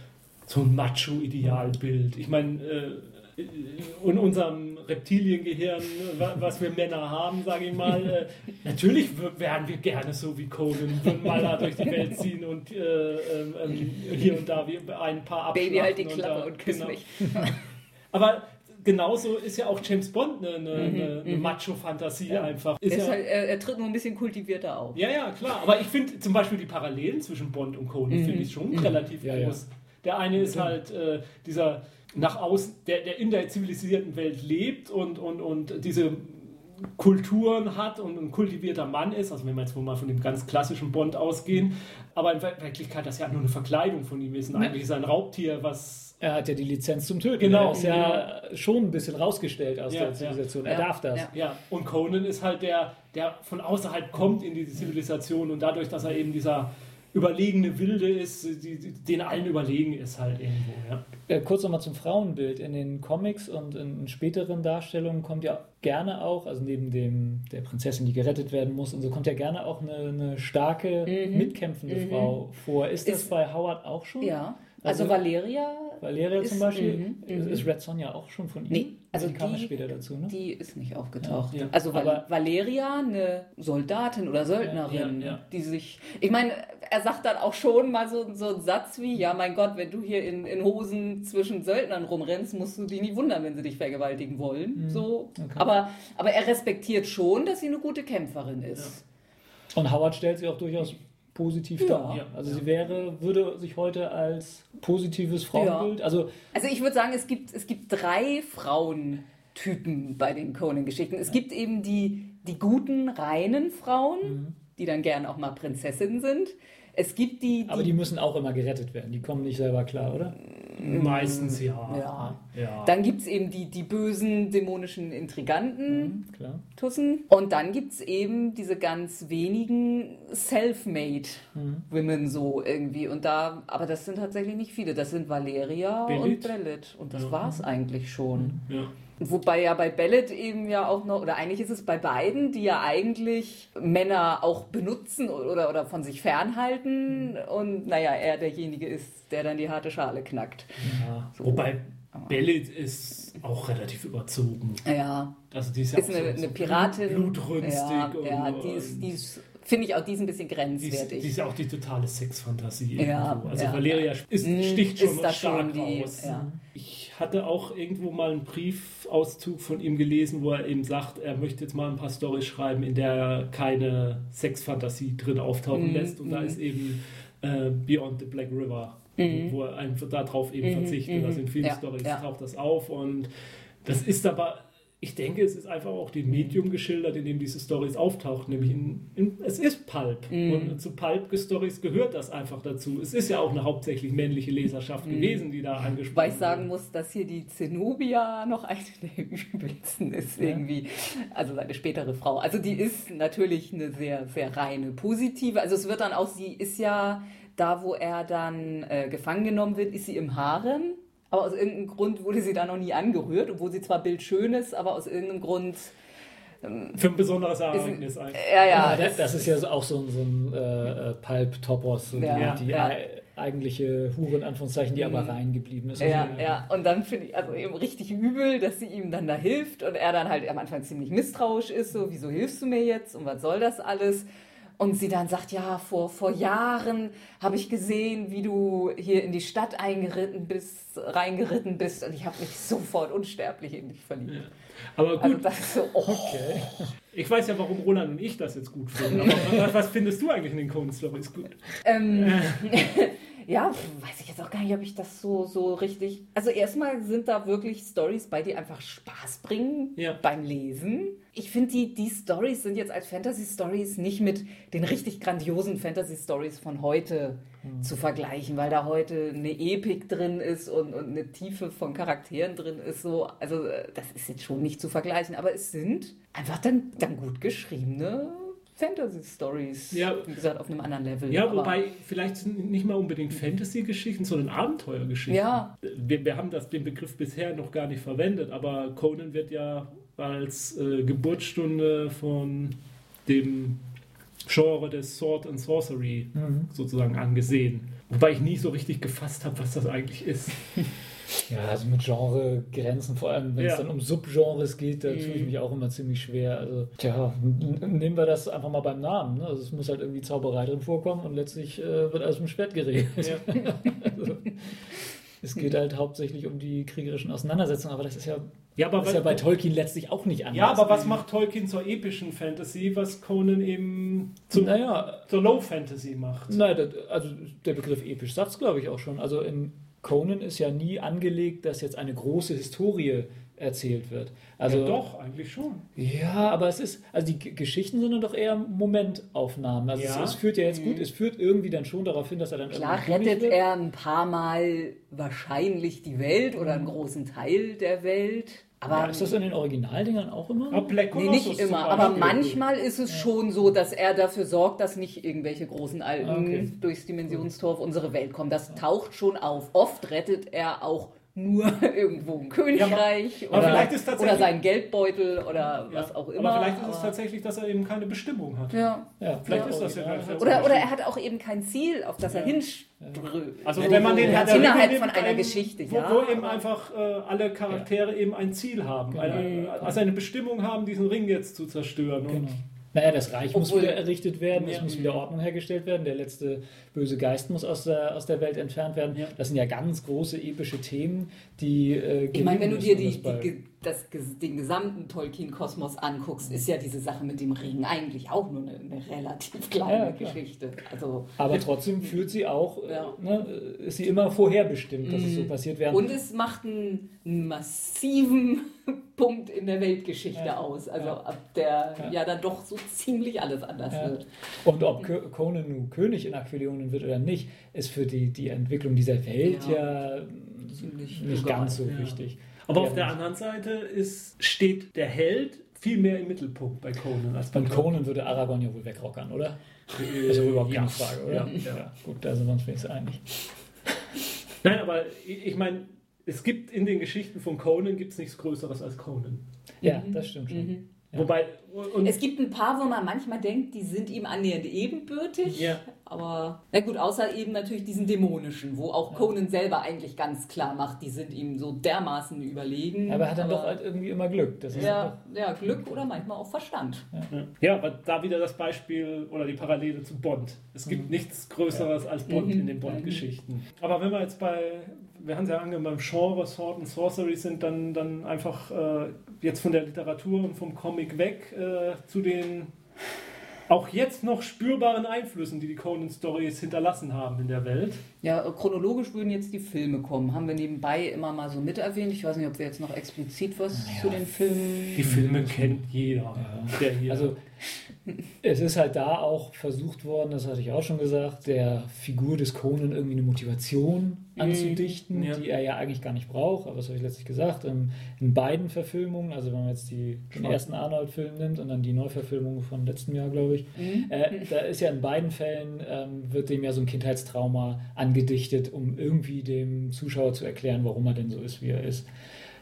so ein Macho-Idealbild. Ich meine, äh, in unserem Reptiliengehirn, wa- was wir Männer haben, sage ich mal, äh, natürlich wären wir gerne so wie Conan, würden mal da durch die Welt ziehen und äh, ähm, ähm, hier und da wie ein paar Baby, halt die Klappe da- und küss genau. mich. Aber genauso ist ja auch James Bond eine, eine, Mhm, eine, eine Macho-Fantasie einfach. Er, Ist ist ja, halt, er, er tritt nur ein bisschen kultivierter auf. ja, ja, klar. Aber ich finde zum Beispiel die Parallelen zwischen Bond und Conan Mhm. finde ich schon relativ Ja, ja. Der eine ist halt äh, dieser nach außen, der, der in der zivilisierten Welt lebt und, und, und diese Kulturen hat und ein kultivierter Mann ist, also wenn wir jetzt wohl mal von dem ganz klassischen Bond ausgehen, aber in Wirklichkeit das ja nur eine Verkleidung von ihm ist. Und eigentlich ist er ein Raubtier, was Er hat ja die Lizenz zum Töten. Genau, Er ist ja schon ein bisschen rausgestellt aus Ja, der Zivilisation. Er ja. darf das. Ja. Ja, und Conan ist halt der, der von außerhalb kommt in diese Zivilisation und dadurch, dass er eben dieser überlegene Wilde ist, die, die, den allen überlegen ist halt irgendwo. Ja. Äh, kurz nochmal zum Frauenbild. In den Comics und in späteren Darstellungen kommt ja gerne auch, also neben dem der Prinzessin, die gerettet werden muss, und so kommt ja gerne auch eine, eine starke, Mhm. mitkämpfende Mhm. Frau vor. Ist das Ist- bei Howard auch schon? Ja, also, Also- Valeria, Valeria Ist- zum Beispiel? mhm, Ist, mhm. ist Red Sonja auch schon von ihm? Nee, also die kam die- später dazu, ne? die ist nicht aufgetaucht. Ja, ja. Also Val Valeria, eine Soldatin oder Söldnerin, Ja, die sich. Ich meine, er sagt dann auch schon mal so, so einen Satz wie: Ja, mein Gott, wenn du hier in, in Hosen zwischen Söldnern rumrennst, musst du dich nicht wundern, wenn sie dich vergewaltigen wollen. So. Mhm. Okay. Aber, aber er respektiert schon, dass sie eine gute Kämpferin ist. Und Howard stellt sie auch durchaus positiv Ja. Ja. Also sie wäre, würde sich heute als positives Frauenbild, also Also ich würde sagen, es gibt, es gibt drei Frauentypen bei den Conan-Geschichten. Es gibt eben die, die guten, reinen Frauen, Mhm. die dann gern auch mal Prinzessinnen sind. Es gibt die, die, aber die müssen auch immer gerettet werden. Die kommen nicht selber klar, oder? Meistens ja. Ja. ja. dann gibt es eben die, die bösen, dämonischen Intriganten, Klar. Tussen. Und dann gibt es eben diese ganz wenigen Self-Made Mhm. Women so irgendwie. Und da, aber das sind tatsächlich nicht viele. Das sind Valeria Belit. und Bellet. Und das Ja. war es eigentlich schon. ja. Wobei ja bei Bellet eben ja auch noch, oder eigentlich ist es bei beiden, die ja eigentlich Männer auch benutzen oder, oder von sich fernhalten und naja, er derjenige ist, der dann die harte Schale knackt. Ja. So. Wobei Bellet ist auch relativ überzogen. Ja, Also die ist ja ist auch eine, so, eine Piratin. Blutrünstig. Ja, und, ja die ist, die ist finde ich auch die ist ein bisschen die ist, grenzwertig. die ist auch die totale Sexfantasie. Ja, irgendwo. Also ja. Valeria ist, Mm, sticht schon ist stark die- raus. ja. Ich hatte auch irgendwo mal einen Briefauszug von ihm gelesen, wo er eben sagt, er möchte jetzt mal ein paar Storys schreiben, in der er keine Sexfantasie drin auftauchen Mm, lässt. Und da mm. ist eben äh, Beyond the Black River, Mhm. wo er einfach darauf eben Mhm, verzichtet. mhm. Also in vielen Ja, Storys ja. taucht das auf und das ist aber ich denke, es ist einfach auch dem Medium geschildert, in dem diese Stories auftauchen, nämlich in, in es ist Pulp. Mhm. Und zu Pulp-Stories gehört das einfach dazu. Es ist ja auch eine hauptsächlich männliche Leserschaft gewesen, die da angesprochen Weil ich sagen wurde. muss, dass hier die Zenobia noch eine der übelsten ist Ja. irgendwie. Also seine spätere Frau. Also die ist natürlich eine sehr, sehr reine, positive. Also es wird dann auch, sie ist ja da, wo er dann äh, gefangen genommen wird, ist sie im Harem. Aber aus irgendeinem Grund wurde sie da noch nie angerührt, obwohl sie zwar bildschön ist, aber aus irgendeinem Grund. Für ein besonderes Ereignis eigentlich. Ja, ja. Das, das ist ja so- auch so ein, so ein äh, äh, Pulp-Topos, so Ja, die, die ja. ei- eigentliche Hure in Anführungszeichen, die aber Mhm. rein geblieben ist. Ja, Also, ja. Und dann finde ich also eben richtig übel, dass sie ihm dann da hilft und er dann halt am Anfang ziemlich misstrauisch ist, so, wieso hilfst du mir jetzt und was soll das alles? Und sie dann sagt, ja, vor, vor Jahren habe ich gesehen, wie du hier in die Stadt eingeritten bist, reingeritten bist und ich habe mich sofort unsterblich in dich verliebt. Ja. Aber gut. Also das ist so, oh. okay. Ich weiß ja, warum Roland und ich das jetzt gut finden. Aber was, was findest du eigentlich in den Coen Stories gut? Ähm, ja, weiß ich jetzt auch gar nicht, ob ich das so, so richtig. Also erstmal sind da wirklich Stories bei, die einfach Spaß bringen ja. beim Lesen. Ich finde, die, die Stories sind jetzt als Fantasy-Stories nicht mit den richtig grandiosen Fantasy-Stories von heute mhm. zu vergleichen, weil da heute eine Epik drin ist und, und eine Tiefe von Charakteren drin ist. So, also das ist jetzt schon nicht zu vergleichen, aber es sind einfach dann, dann gut geschriebene Fantasy-Stories, ja. wie gesagt, auf einem anderen Level. Ja, wobei vielleicht sind nicht mal unbedingt Fantasy-Geschichten, sondern Abenteuergeschichten. Ja. Wir, wir, haben das, den Begriff bisher noch gar nicht verwendet, aber Conan wird ja als äh, Geburtsstunde von dem Genre des Sword and Sorcery mhm. sozusagen angesehen. Wobei ich nie so richtig gefasst habe, was das eigentlich ist. Ja, also mit Genregrenzen, vor allem wenn ja. es dann um Subgenres geht, da tue ich mhm. mich auch immer ziemlich schwer. Also, tja, nehmen wir das einfach mal beim Namen. Ne? Also es muss halt irgendwie Zauberei drin vorkommen und letztlich äh, wird alles mit Schwert geregelt. Ja. also, es geht halt hauptsächlich um die kriegerischen Auseinandersetzungen, aber das ist ja, ja, aber das ist ja bei Tolkien letztlich auch nicht anders. Ja, aber was macht Tolkien zur epischen Fantasy, was Conan eben zum, naja, zur Low Fantasy macht? Nein, also der Begriff episch sagt es, glaube ich, auch schon. Also in Conan ist ja nie angelegt, dass jetzt eine große Historie erzählt wird. Also, ja, doch, eigentlich schon. Ja, aber es ist, also die G Geschichten sind dann doch eher Momentaufnahmen. Also ja. es, es, führt ja jetzt gut, mhm. es führt irgendwie dann schon darauf hin, dass er dann Klar rettet er ein paar Mal wahrscheinlich die Welt oder einen großen Teil der Welt. Aber ja, ist das in den Originaldingern auch immer? Ja, Black nee, nicht immer, aber manchmal ist es ja. schon so, dass er dafür sorgt, dass nicht irgendwelche großen Alten okay. durchs Dimensionstor auf unsere Welt kommen. Das taucht schon auf. Oft rettet er auch nur irgendwo ein Königreich ja, oder, oder seinen Geldbeutel oder ja, was auch immer. Aber vielleicht ist es tatsächlich, dass er eben keine Bestimmung hat. Ja. ja vielleicht ist das ja oder, oder er hat auch eben kein Ziel, auf das er hinströmt. Also wenn man den hat, innerhalb von einer Geschichte, wo, wo eben einfach äh, alle Charaktere eben ein Ziel haben, genau. eine, also eine Bestimmung haben, diesen Ring jetzt zu zerstören. Genau. Naja, das Reich Obwohl, muss wieder errichtet werden, ja, es muss wieder Ordnung hergestellt werden, der letzte böse Geist muss aus der, aus der Welt entfernt werden. Ja. Das sind ja ganz große epische Themen, die. Äh, ich meine, wenn du dir die, die, das, den gesamten Tolkien-Kosmos anguckst, ist ja diese Sache mit dem Ring eigentlich auch nur eine, eine relativ kleine ja, Geschichte. Also, Aber trotzdem führt sie auch, äh, ja. ne, ist sie immer vorherbestimmt, dass mhm. es so mhm. passiert werden. Und es macht einen massiven Punkt in der Weltgeschichte ja. aus, also ab der ja. dann doch so ziemlich alles anders wird. Und ob Conan nun König in Aquilionen wird oder nicht, ist für die, die Entwicklung dieser Welt ja, nicht ganz so wichtig. Aber auf der anderen Seite ist, steht der Held viel mehr im Mittelpunkt bei Conan als bei Und Conan würde Aragorn ja wohl wegrockern, oder? Äh, das ist überhaupt keine Frage, oder? Ja, ja. Gut, da sind wir uns wenigstens einig. Nein, aber ich meine, es gibt in den Geschichten von Conan gibt es nichts Größeres als Conan. Ja, das stimmt schon. Mhm. Ja. Wobei, es gibt ein paar, wo man manchmal denkt, die sind ihm annähernd ebenbürtig. Ja. Aber, na gut, außer eben natürlich diesen dämonischen, wo auch Conan selber eigentlich ganz klar macht, die sind ihm so dermaßen überlegen. Aber er hat dann aber, doch halt irgendwie immer Glück. Das ist ja, ja, Glück oder manchmal auch Verstand. Ja. ja, aber da wieder das Beispiel oder die Parallele zu Bond. Es gibt mhm. nichts Größeres als Bond mhm. in den Bond-Geschichten. Aber wenn wir jetzt bei, wir haben es ja angegeben, beim Genre Sword and Sorcery sind, dann, dann einfach äh, jetzt von der Literatur und vom Comic weg äh, zu den auch jetzt noch spürbaren Einflüssen, die die Conan Stories hinterlassen haben in der Welt. Ja, chronologisch würden jetzt die Filme kommen. Haben wir nebenbei immer mal so mit erwähnt. Ich weiß nicht, ob wir jetzt noch explizit was ja, zu den Filmen. Die Filme kennt jeder. Ja. Der hier. Also es ist halt da auch versucht worden, das hatte ich auch schon gesagt, der Figur des Conan irgendwie eine Motivation mhm. anzudichten, ja. die er ja eigentlich gar nicht braucht. Aber das habe ich letztlich gesagt. In, in beiden Verfilmungen, also wenn man jetzt die, den ersten Arnold-Film nimmt und dann die Neuverfilmung von letztem Jahr, glaube ich, mhm. äh, da ist ja in beiden Fällen, ähm, wird dem ja so ein Kindheitstrauma angedichtet, um irgendwie dem Zuschauer zu erklären, warum er denn so ist, wie er ist.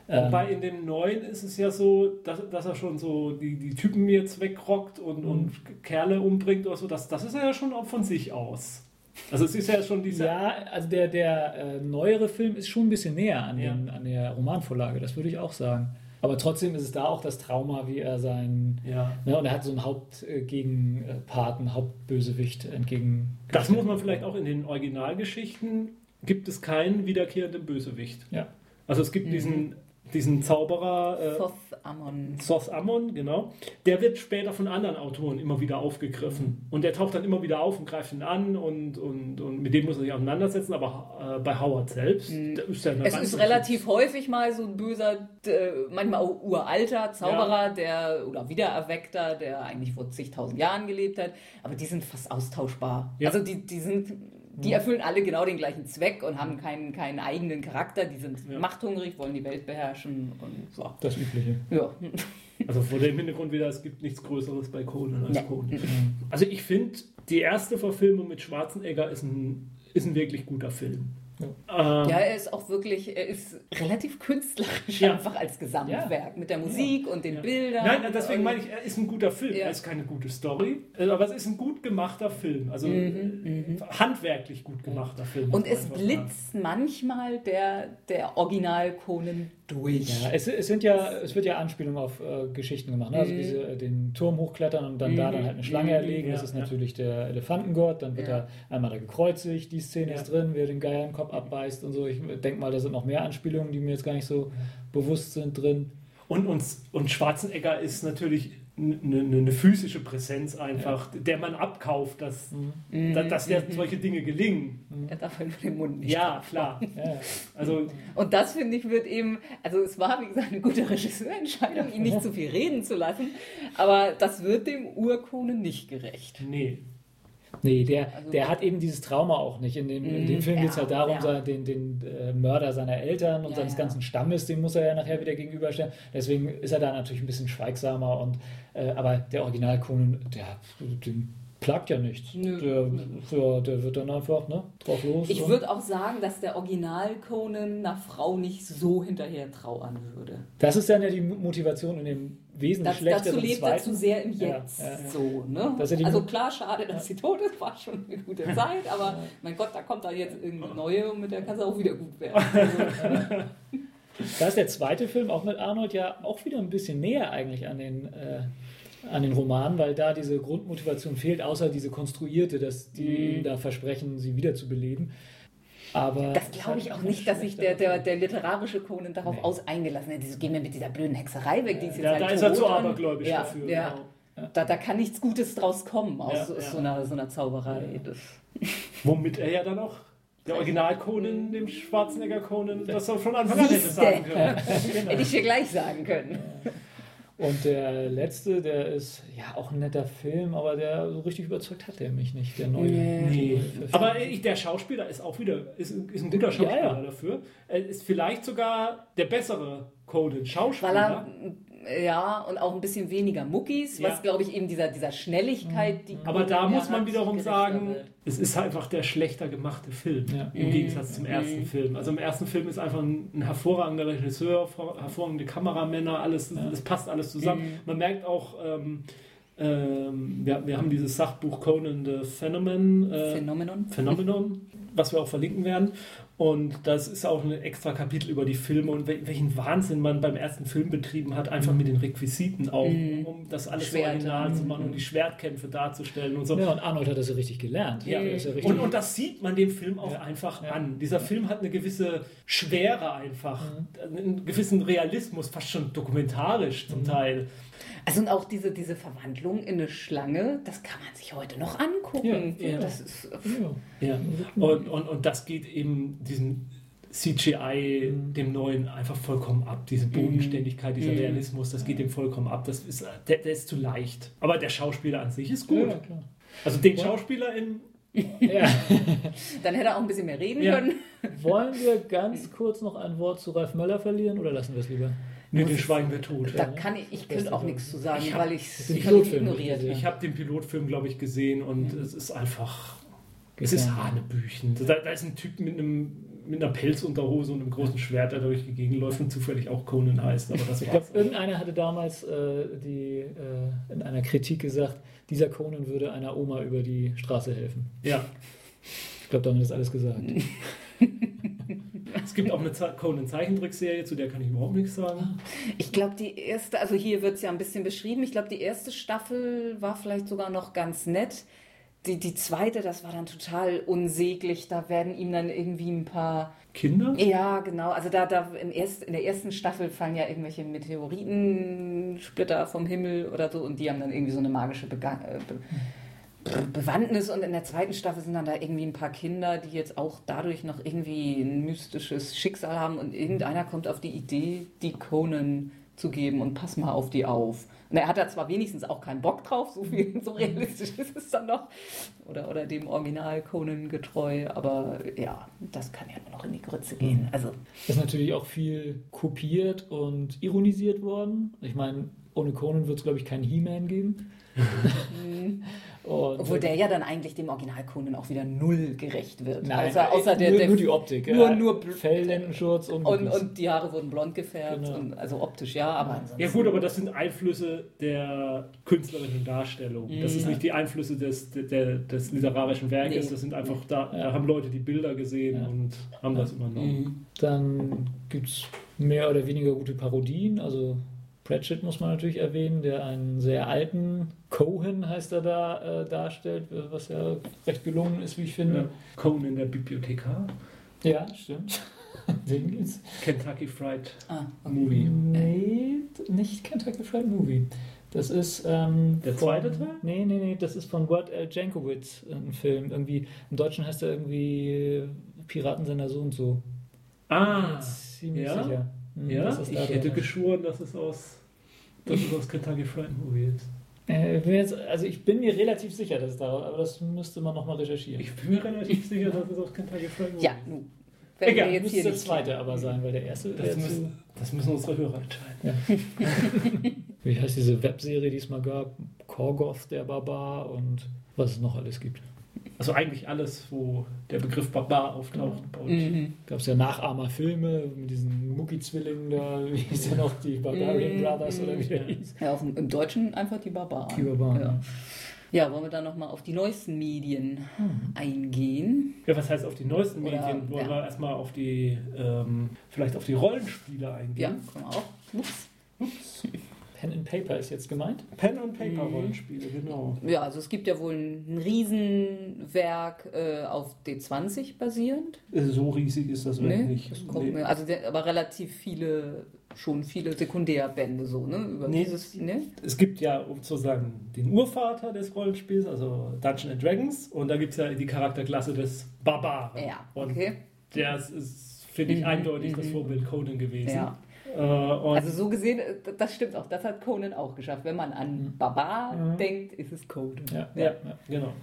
Ähm, Wobei in dem neuen ist es ja so, dass, dass er schon so die, die Typen jetzt wegrockt und, mhm. und Kerle umbringt oder so. Das, das ist er ja schon auch von sich aus. Also es ist ja schon dieser. Ja, also der, der äh, neuere Film ist schon ein bisschen näher an, ja. den, an der Romanvorlage, das würde ich auch sagen. Aber trotzdem ist es da auch das Trauma, wie er sein. Ja. Ne, und er hat so einen Hauptgegenpart, einen Hauptbösewicht entgegen. Das muss man vielleicht auch in den Originalgeschichten, gibt es keinen wiederkehrenden Bösewicht. Ja. Also es gibt Mhm. diesen, diesen Zauberer äh, Thoth Amon. Thoth Amon, genau. Der wird später von anderen Autoren immer wieder aufgegriffen. Und der taucht dann immer wieder auf und greift ihn an und, und, und mit dem muss er sich auseinandersetzen. Aber äh, bei Howard selbst, da ist er Mhm. Es ist relativ häufig mal so ein böser, äh, manchmal auch uralter Zauberer, der oder Wiedererweckter, der eigentlich vor zigtausend Jahren gelebt hat. Aber die sind fast austauschbar. Ja. Also die, die sind. Die erfüllen alle genau den gleichen Zweck und haben keinen, keinen eigenen Charakter. Die sind Ja. machthungrig, wollen die Welt beherrschen und so. Das Übliche. Ja. Also vor dem Hintergrund wieder, es gibt nichts Größeres bei Conan als Ja. Conan. Also ich finde, die erste Verfilmung mit Schwarzenegger ist ein, ist ein wirklich guter Film. Ähm, Ja, er ist auch wirklich, er ist relativ künstlerisch Ja. einfach als Gesamtwerk mit der Musik und den Ja. Bildern. Nein, deswegen meine ich, er ist ein guter Film. Ja. Er ist keine gute Story, äh, aber es ist ein gut gemachter Film. Also äh, handwerklich gut gemachter Film. Mhm, Und es blitzt manchmal der, der Original Conan durch. Ja, es, es, sind ja, es wird ja Anspielungen auf äh, Geschichten gemacht. Ne? Also wie sie äh, den Turm hochklettern und dann da dann halt eine Schlange Mhm. erlegen. Das Ja, ist ja. natürlich der Elefantengott. Dann wird Ja. er einmal da gekreuzigt. Die Szene Ja. ist drin, wie er den Geier im Kopf abbeißt und so. Ich denke mal, da sind noch mehr Anspielungen, die mir jetzt gar nicht so bewusst sind drin. Und, und, und Schwarzenegger ist natürlich eine, eine physische Präsenz einfach, der man abkauft, dass, Mhm. dass, dass der solche Dinge gelingen. Er darf halt nur den Mund nicht. Ja, klar. Ja, ja. Also Und das finde ich wird eben, also es war wie gesagt eine gute Regisseurentscheidung, ihn nicht zu viel reden zu lassen, aber das wird dem Urkonen nicht gerecht. nee. Nee, der, Also- der hat eben dieses Trauma auch nicht. In dem, in dem Mhm, Film geht es ja, halt darum, ja. den, den äh, Mörder seiner Eltern und Ja, seines ja. ganzen Stammes, den muss er ja nachher wieder gegenüberstellen. Deswegen ist er da natürlich ein bisschen schweigsamer. Und, äh, aber der Original Conan, der, den plagt ja nichts. Der, ja, der wird dann einfach ne, drauf los. Ich würde auch sagen, dass der Original Conan einer Frau nicht so hinterher trauern würde. Das ist dann ja die Mo- Motivation in dem wesentlich Das, dazu lebt er zu sehr im Ja, Jetzt. ja, ja. So, ne? Also klar, schade, dass sie tot ist, war schon eine gute Zeit, aber mein Gott, da kommt da jetzt irgendeine neue und mit der kann es auch wieder gut werden. Also, Da ist der zweite Film auch mit Arnold ja auch wieder ein bisschen näher eigentlich an den, äh, an den Roman, weil da diese Grundmotivation fehlt, außer diese konstruierte, dass die Mhm. da versprechen, sie wiederzubeleben. Aber das glaube ich auch nicht, dass sich der, der, der literarische Conan darauf Nee. aus eingelassen hat. Dieses, gehen wir mit dieser blöden Hexerei weg, die ist jetzt Ja, halt da ist er zu abergläubisch ja, dafür. Ja. Genau. Da, da kann nichts Gutes draus kommen aus, Ja, ja. So, einer, so einer Zauberei. Das, Womit er ja dann auch, der Original Conan, dem Schwarzenegger Conan, das er von Anfang an hätte sagen können. Hätte ich dir gleich sagen können. Und der letzte, der ist ja auch ein netter Film, aber der so richtig überzeugt hat der mich nicht, der neue. Nee. Nee. Aber ich, der Schauspieler ist auch wieder, ist, ist ein guter Schauspieler Ja, ja. dafür. Er ist vielleicht sogar der bessere Conan, Schauspieler. Weil er, ja, und auch ein bisschen weniger Muckis, was, Ja. glaube ich, eben dieser, dieser Schnelligkeit, die. Aber da muss man wiederum sagen, wird. es ist einfach der schlechter gemachte Film Ja. im Gegensatz zum ersten Film. Also im ersten Film ist einfach ein, ein hervorragender Regisseur, vor- hervorragende Kameramänner, alles, das passt alles zusammen. Man merkt auch, ähm, ähm, wir, wir haben dieses Sachbuch Conan the Phenomenon, äh, Phänomenon. Phenomenon, was wir auch verlinken werden. Und das ist auch ein extra Kapitel über die Filme und wel- welchen Wahnsinn man beim ersten Film betrieben hat, einfach mit den Requisiten auch, Mhm. um das alles so Schwerter. original zu machen und die Schwertkämpfe darzustellen und so. Ja, und Arnold hat das ja richtig gelernt. Ja. Ist ja richtig, Und, und das sieht man dem Film auch Ja. einfach an. Dieser Film hat eine gewisse Schwere einfach, einen gewissen Realismus, fast schon dokumentarisch zum Teil. Also und auch diese, diese Verwandlung in eine Schlange, das kann man sich heute noch angucken. Ja, ja. Das ist, ja. Ja. Und, und, und das geht eben diesem CGI, dem neuen, einfach vollkommen ab. Diese Bodenständigkeit, dieser Mhm. Realismus, das geht dem vollkommen ab. Das ist, der, der ist zu leicht. Aber der Schauspieler an sich ist gut. Ja, klar. Also den Schauspieler in. Ja. dann hätte er auch ein bisschen mehr reden Ja. können. Wollen wir ganz kurz noch ein Wort zu Ralf Möller verlieren oder lassen wir es lieber? Nee, den schweigen wir tot. Da kann ich, ich könnte auch nichts zu sagen, Ich hab- weil ich den es Pilotfilm ignoriert. nicht Ich habe den Pilotfilm, glaube ich, gesehen und es ist einfach. Es ist Hanebüchen. Da, da ist ein Typ mit einem mit einer Pelzunterhose und einem großen Schwert, der durch die Gegend läuft und zufällig auch Conan heißt. Aber das Ich glaube, irgendeiner hatte damals äh, die, äh, in einer Kritik gesagt, dieser Conan würde einer Oma über die Straße helfen. Ja. Ich glaube, damit ist alles gesagt. Es gibt auch eine Ze- Conan-Zeichentrickserie, zu der kann ich überhaupt nichts sagen. Ich glaube, die erste, also hier wird es ja ein bisschen beschrieben. Ich glaube, die erste Staffel war vielleicht sogar noch ganz nett. Die, die zweite, das war dann total unsäglich. Da werden ihm dann irgendwie ein paar. Kinder? Ja, genau. Also da, da im erst, in der ersten Staffel fallen ja irgendwelche Meteoritensplitter vom Himmel oder so und die haben dann irgendwie so eine magische Bega äh, Be Bewandtnis und in der zweiten Staffel sind dann da irgendwie ein paar Kinder, die jetzt auch dadurch noch irgendwie ein mystisches Schicksal haben und irgendeiner kommt auf die Idee, die Conan zu geben und pass mal auf die auf. Und er hat da zwar wenigstens auch keinen Bock drauf, so viel so realistisch ist es dann noch. Oder, oder dem Original Conan getreu, aber ja, das kann ja nur noch in die Grütze gehen. Also, Ist natürlich auch viel kopiert und ironisiert worden. Ich meine, ohne Conan wird es, glaube ich, keinen He-Man geben. Und, obwohl der ja dann eigentlich dem Original Conan auch wieder null gerecht wird. Nein, außer, außer der, nur, der nur die Optik. nur- ja. nur- Felllendenschurz und, und, und die Haare wurden blond gefärbt, Genau. und, also optisch ja, aber ansonsten. Ja gut, aber das sind Einflüsse der künstlerischen Darstellung. Das ist Mhm. nicht die Einflüsse des, der- der, des literarischen Werkes, Nee. das sind einfach, da, Ja. da haben Leute die Bilder gesehen Ja. und haben das übernommen. Mhm. Dann gibt es mehr oder weniger gute Parodien. Also Pratchett muss man natürlich erwähnen, der einen sehr alten Cohen heißt er da äh, darstellt, was ja recht gelungen ist, wie ich Ja. finde. Conan der Bibliothekar, Ja, stimmt. Den gibt's. Kentucky Fried Ah, okay. Movie. Nee, nicht Kentucky Fried Movie. Das ist. Ähm, Der zweite Teil? Nee, nee, nee, das ist von Ward L. Jankowitz, ein Film. Irgendwie, Im Deutschen heißt er irgendwie Piratensender so und so. Ah, Ziemlich ja? sicher. Hm, ja, ich hätte geschworen, dass es aus, dass es aus Kentucky Fried Movie ist. Ich bin jetzt, also ich bin mir relativ sicher, dass es da, aber das müsste man nochmal recherchieren. Ich bin mir relativ sicher, dass es aus Kentucky Fried Movie Ja, ist. Werden wir Egal, jetzt müsste der zweite aber sein, weil der erste Das müssen, das müssen unsere Hörer entscheiden. Wie heißt diese Webserie, die es mal gab? Korgoth, der Barbar und was es noch alles gibt. Also eigentlich alles, wo der Begriff Barbar auftaucht. uns. Mhm. Gab es ja Nachahmerfilme mit diesen Mucki-Zwillingen da, wie hieß der noch, die Barbarian Mhm. Brothers oder wie der hieß. Ja, auf dem, im Deutschen einfach die Barbaren. Die Barbaren. Ja. Ja, wollen wir dann nochmal auf die neuesten Medien eingehen? Ja, was heißt auf die neuesten Oder, Medien? Wollen ja. wir erstmal auf die, ähm, vielleicht auf die Rollenspiele eingehen? Ja, können wir auch. Ups. Pen and Paper ist jetzt gemeint. Pen and Paper Mhm. Rollenspiele, genau. Ja, also es gibt ja wohl ein Riesenwerk äh, auf D20 basierend. So riesig ist das wirklich Nee, nicht. das kommt Nee. mir, also der, aber relativ viele, schon viele Sekundärbände so, ne? Über Nee. dieses, ne? Es gibt ja, um zu sagen, den Urvater des Rollenspiels, also Dungeons and Dragons, und da gibt es ja die Charakterklasse des Barbaren. Ja, Und okay. der ist, finde ich, Mhm, eindeutig das mhm. Vorbild Conan gewesen. Ja. Äh, und Also so gesehen, äh, das stimmt auch. Das hat Conan auch geschafft. Wenn man an Mhm. Barbar Mhm. denkt, ist es Conan. Ja, Ja, ja. genau.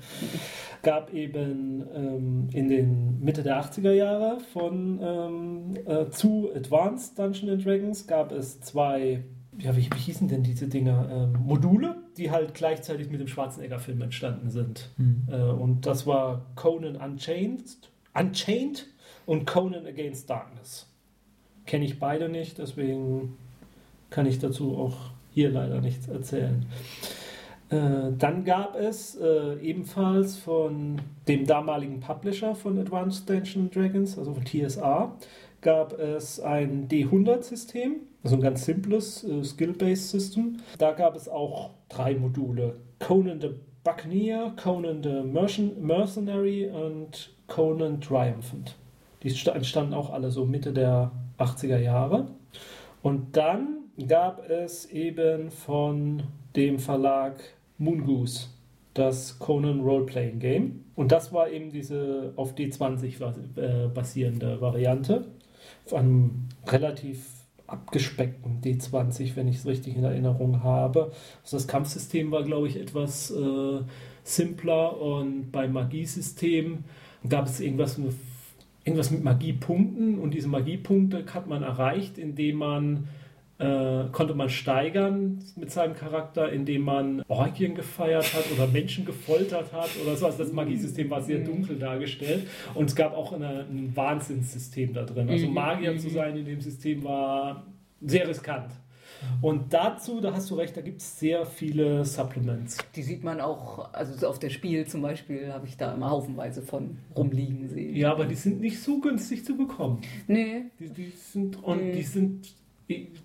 Gab eben ähm, in den Mitte der 80er Jahre von ähm, äh, zu Advanced Dungeons and Dragons gab es zwei, ja, wie, wie hießen denn diese Dinger? Ähm, Module, die halt gleichzeitig mit dem Schwarzenegger-Film entstanden sind. Hm. Äh, und das war Conan Unchained, Unchained und Conan Against Darkness. Kenne ich beide nicht, deswegen kann ich dazu auch hier leider nichts erzählen. Äh, dann gab es äh, ebenfalls von dem damaligen Publisher von Advanced Dungeons Dragons, also von TSA, gab es ein D100-System, also ein ganz simples äh, Skill-Based System. Da gab es auch drei Module: Conan the Buccaneer, Conan the Mercen Mercenary und Conan Triumphant. Die sta- entstanden auch alle so Mitte der 80er Jahre. Und dann gab es eben von dem Verlag Moongoose das Conan Roleplaying Game. Und das war eben diese auf D20 bas- äh, basierende Variante. Auf einem relativ abgespeckten D20, wenn ich es richtig in Erinnerung habe. Also das Kampfsystem war, glaube ich, etwas äh, simpler und beim Magiesystem gab es irgendwas, mit- irgendwas mit Magiepunkten und diese Magiepunkte hat man erreicht, indem man äh, konnte man steigern mit seinem Charakter, indem man Orgien gefeiert hat oder Menschen gefoltert hat oder so. Also das Magiesystem war sehr dunkel dargestellt und es gab auch eine, ein Wahnsinnssystem da drin. Also Mhm. Magier zu sein in dem System war sehr riskant. Und dazu, da hast du recht, da gibt es sehr viele Supplements. Die sieht man auch, also auf der Spiel zum Beispiel habe ich da immer haufenweise von rumliegen sehen. Ja, aber die sind nicht so günstig zu bekommen. Nee. Die, die sind, und Mhm. die sind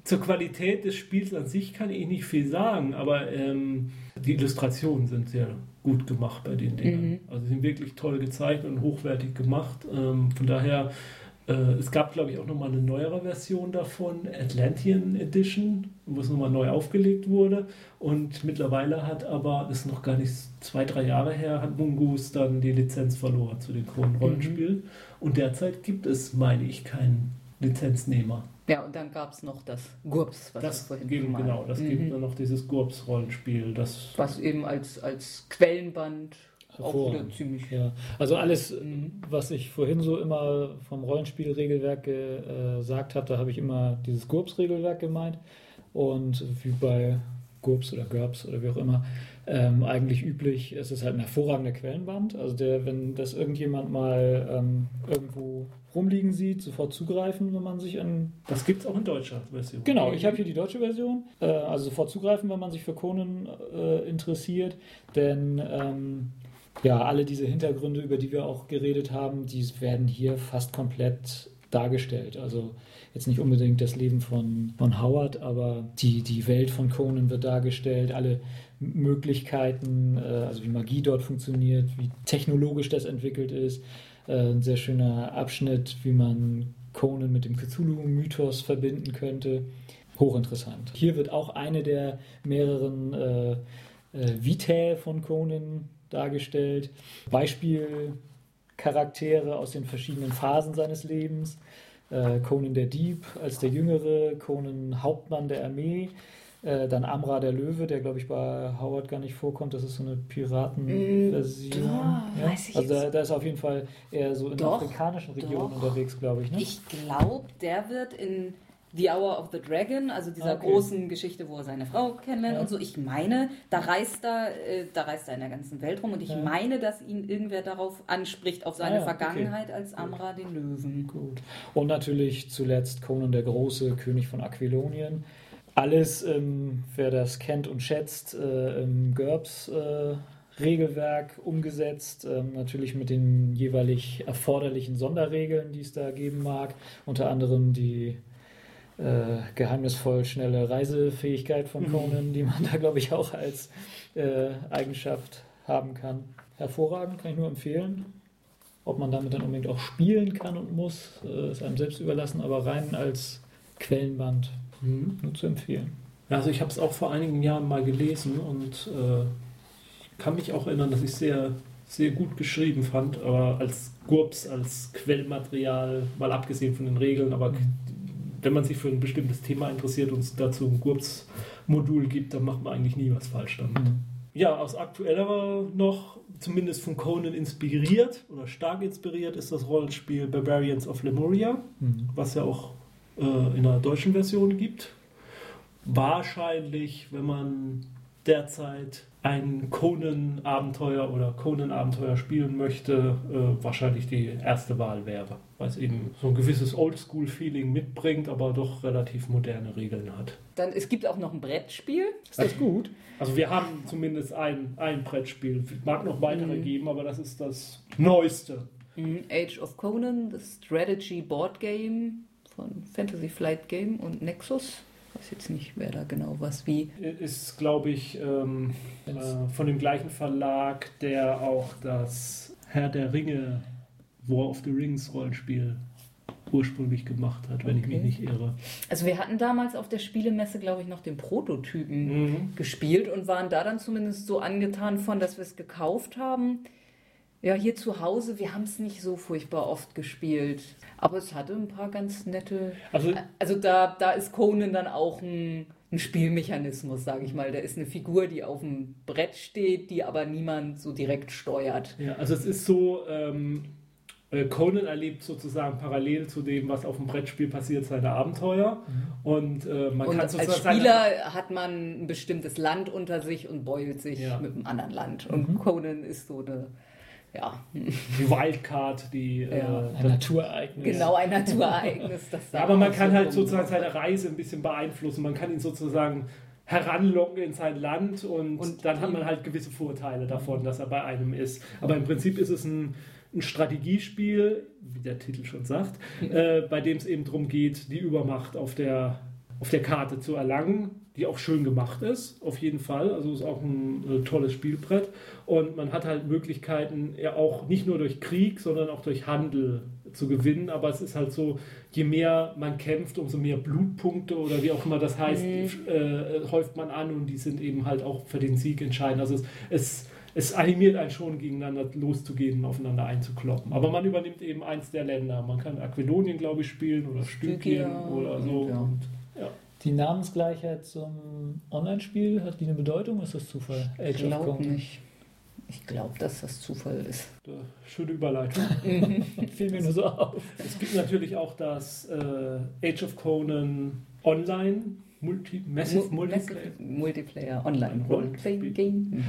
zur Qualität des Spiels an sich kann ich nicht viel sagen, aber ähm, die Illustrationen sind sehr gut gemacht bei den Dingen. Mhm. Also sie sind wirklich toll gezeichnet und hochwertig gemacht. Ähm, von daher, es gab glaube ich auch nochmal eine neuere Version davon, Atlantean Edition, wo es nochmal neu aufgelegt wurde. Und mittlerweile hat aber, das ist noch gar nicht zwei, drei Jahre her, hat Mungus dann die Lizenz verloren zu den Kronen-Rollenspielen. Und derzeit gibt es, meine ich, keinen Lizenznehmer. Ja, und dann gab es noch das GURPS, was Das vorhin mal- genau, das Mhm. gibt dann noch dieses GURPS-Rollenspiel. Das Was eben als, als Quellenband auch wieder ziemlich. Ja, also alles, was ich vorhin so immer vom Rollenspielregelwerk ge- gesagt habe, da habe ich immer dieses GURPS-Regelwerk gemeint. Und wie bei GURPS oder GURPS oder wie auch immer, ähm, eigentlich üblich, es ist halt ein hervorragender Quellenband. Also der, wenn das irgendjemand mal ähm, irgendwo rumliegen sieht, sofort zugreifen, wenn man sich an das gibt es auch in deutscher Version. Genau, ich habe hier die deutsche Version. Äh, also sofort zugreifen, wenn man sich für Conan äh, interessiert. Denn ähm, ja, alle diese Hintergründe, über die wir auch geredet haben, die werden hier fast komplett dargestellt. Also jetzt nicht unbedingt das Leben von, von Howard, aber die, die Welt von Conan wird dargestellt, alle Möglichkeiten, äh, also wie Magie dort funktioniert, wie technologisch das entwickelt ist. Äh, ein sehr schöner Abschnitt, wie man Conan mit dem Cthulhu-Mythos verbinden könnte. Hochinteressant. Hier wird auch eine der mehreren äh, äh, Vitae von Conan dargestellt. Beispielcharaktere aus den verschiedenen Phasen seines Lebens. Äh, Conan der Dieb als der Jüngere, Conan Hauptmann der Armee, äh, dann Amra der Löwe, der glaube ich bei Howard gar nicht vorkommt. Das ist so eine Piratenversion. Weiß ich also da, da ist auf jeden Fall eher so in Doch, afrikanischen Regionen doch. unterwegs, glaube ich. Ne? Ich glaube, der wird in The Hour of the Dragon, also dieser Ah, okay. großen Geschichte, wo er seine Frau kennenlernt Ja. und so. Ich meine, da reist er, äh, da reist er in der ganzen Welt rum und ich Ja. meine, dass ihn irgendwer darauf anspricht, auf seine Ah ja, okay. Vergangenheit als Amra den Löwen. Gut. Und natürlich zuletzt Conan der Große, König von Aquilonien. Alles, ähm, wer das kennt und schätzt, äh, im GURPS äh, Regelwerk umgesetzt, ähm, natürlich mit den jeweilig erforderlichen Sonderregeln, die es da geben mag. Unter anderem die äh, geheimnisvoll schnelle Reisefähigkeit von Mhm. Conan, die man da, glaube ich, auch als äh, Eigenschaft haben kann. Hervorragend, kann ich nur empfehlen. Ob man damit dann unbedingt auch spielen kann und muss, äh, ist einem selbst überlassen, aber rein als Quellenband Mhm. nur zu empfehlen. Ja, Also ich habe es auch vor einigen Jahren mal gelesen und äh, kann mich auch erinnern, dass ich es sehr, sehr gut geschrieben fand, aber als GURPS, als Quellmaterial, mal abgesehen von den Regeln, aber wenn man sich für ein bestimmtes Thema interessiert und es dazu ein GURPS-Modul gibt, dann macht man eigentlich nie was falsch damit. Mhm. Ja, aus aktuellerer noch, zumindest von Conan inspiriert oder stark inspiriert, ist das Rollenspiel Barbarians of Lemuria Mhm. was ja auch äh, in einer deutschen Version gibt. Wahrscheinlich, wenn man derzeit ein Conan-Abenteuer oder Conan-Abenteuer spielen möchte, äh, wahrscheinlich die erste Wahl wäre, weil es eben so ein gewisses Oldschool-Feeling mitbringt, aber doch relativ moderne Regeln hat. Dann, es gibt auch noch ein Brettspiel. Ist das gut? Also wir haben zumindest ein, ein Brettspiel, mag noch weitere Mhm. geben, aber das ist das Neueste. Mhm. Age of Conan, das Strategy Board Game von Fantasy Flight Game und Nexus. Ich weiß jetzt nicht, wer da genau was wie. Ist, glaube ich, ähm, äh, von dem gleichen Verlag, der auch das Herr der Ringe, War of the Rings Rollenspiel ursprünglich gemacht hat, wenn ich mich Okay. nicht irre. Also wir hatten damals auf der Spielemesse, glaube ich, noch den Prototypen Mhm. gespielt und waren da dann zumindest so angetan von, dass wir es gekauft haben. Ja, hier zu Hause, wir haben es nicht so furchtbar oft gespielt. Aber es hatte ein paar ganz nette. Also Also da, da ist Conan dann auch ein, ein Spielmechanismus, sage ich mal. Da ist eine Figur, die auf dem Brett steht, die aber niemand so direkt steuert. Ja, also es ist so, ähm, äh, Conan erlebt sozusagen parallel zu dem, was auf dem Brettspiel passiert, seine Abenteuer. Und äh, man und kann als sozusagen Spieler hat man ein bestimmtes Land unter sich und beult sich Ja. mit einem anderen Land. Und Conan ist so eine ja, Die Wildcard, die. Ja. Äh, Ein Naturereignis. genau ein Naturereignis. Das da Ja, aber man kann halt sozusagen seine Reise ein bisschen beeinflussen. Man kann ihn sozusagen heranlocken in sein Land und, Und dann hat man halt gewisse Vorteile davon, dass er bei einem ist. Aber im Prinzip ist es ein, ein Strategiespiel, wie der Titel schon sagt, äh, bei dem es eben darum geht, die Übermacht auf der, auf der Karte zu erlangen, die auch schön gemacht ist, auf jeden Fall. Also ist auch ein äh, tolles Spielbrett. Und man hat halt Möglichkeiten, ja auch nicht nur durch Krieg, sondern auch durch Handel zu gewinnen. Aber es ist halt so, je mehr man kämpft, umso mehr Blutpunkte oder wie auch immer das heißt, äh, häuft man an und die sind eben halt auch für den Sieg entscheidend. Also es, es, es animiert einen schon, gegeneinander loszugehen und aufeinander einzukloppen. Aber man übernimmt eben eins der Länder. Man kann Aquilonien, glaube ich, spielen oder Stykien Stygia oder so. ja. Und, ja. Die Namensgleichheit zum Online-Spiel, hat die eine Bedeutung? Ist das Zufall? Ich Age of glaube Conan. nicht. Ich glaube, dass das Zufall ist. Schöne Überleitung. Fiel mir nur so auf. es gibt natürlich auch das äh, Age of Conan Online Multi Massive Mu- Multiplayer. Massive Multiplayer Online Roleplaying. Game. Mhm.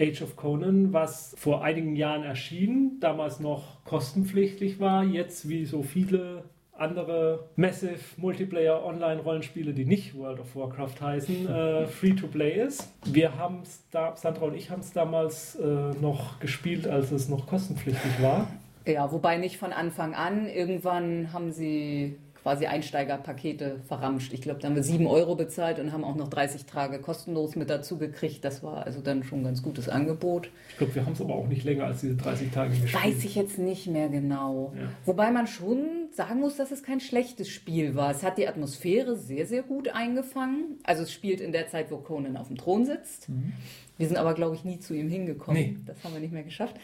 Age of Conan, was vor einigen Jahren erschien, damals noch kostenpflichtig war, jetzt wie so viele andere Massive Multiplayer Online Rollenspiele, die nicht World of Warcraft heißen, äh, free to play ist. Wir haben es da, Sandra und ich haben es damals äh, noch gespielt, als es noch kostenpflichtig war. Ja, wobei nicht von Anfang an. Irgendwann haben sie quasi Einsteigerpakete verramscht. Ich glaube, da haben wir 7 Euro bezahlt und haben auch noch 30 Tage kostenlos mit dazu gekriegt. Das war also dann schon ein ganz gutes Angebot. Ich glaube, wir haben es aber auch nicht länger als diese 30 Tage gespielt. Weiß ich jetzt nicht mehr genau. Ja. Wobei man schon sagen muss, dass es kein schlechtes Spiel war. Es hat die Atmosphäre sehr, sehr gut eingefangen. Also es spielt in der Zeit, wo Conan auf dem Thron sitzt. Wir sind aber, glaube ich, nie zu ihm hingekommen. Nee. Das haben wir nicht mehr geschafft.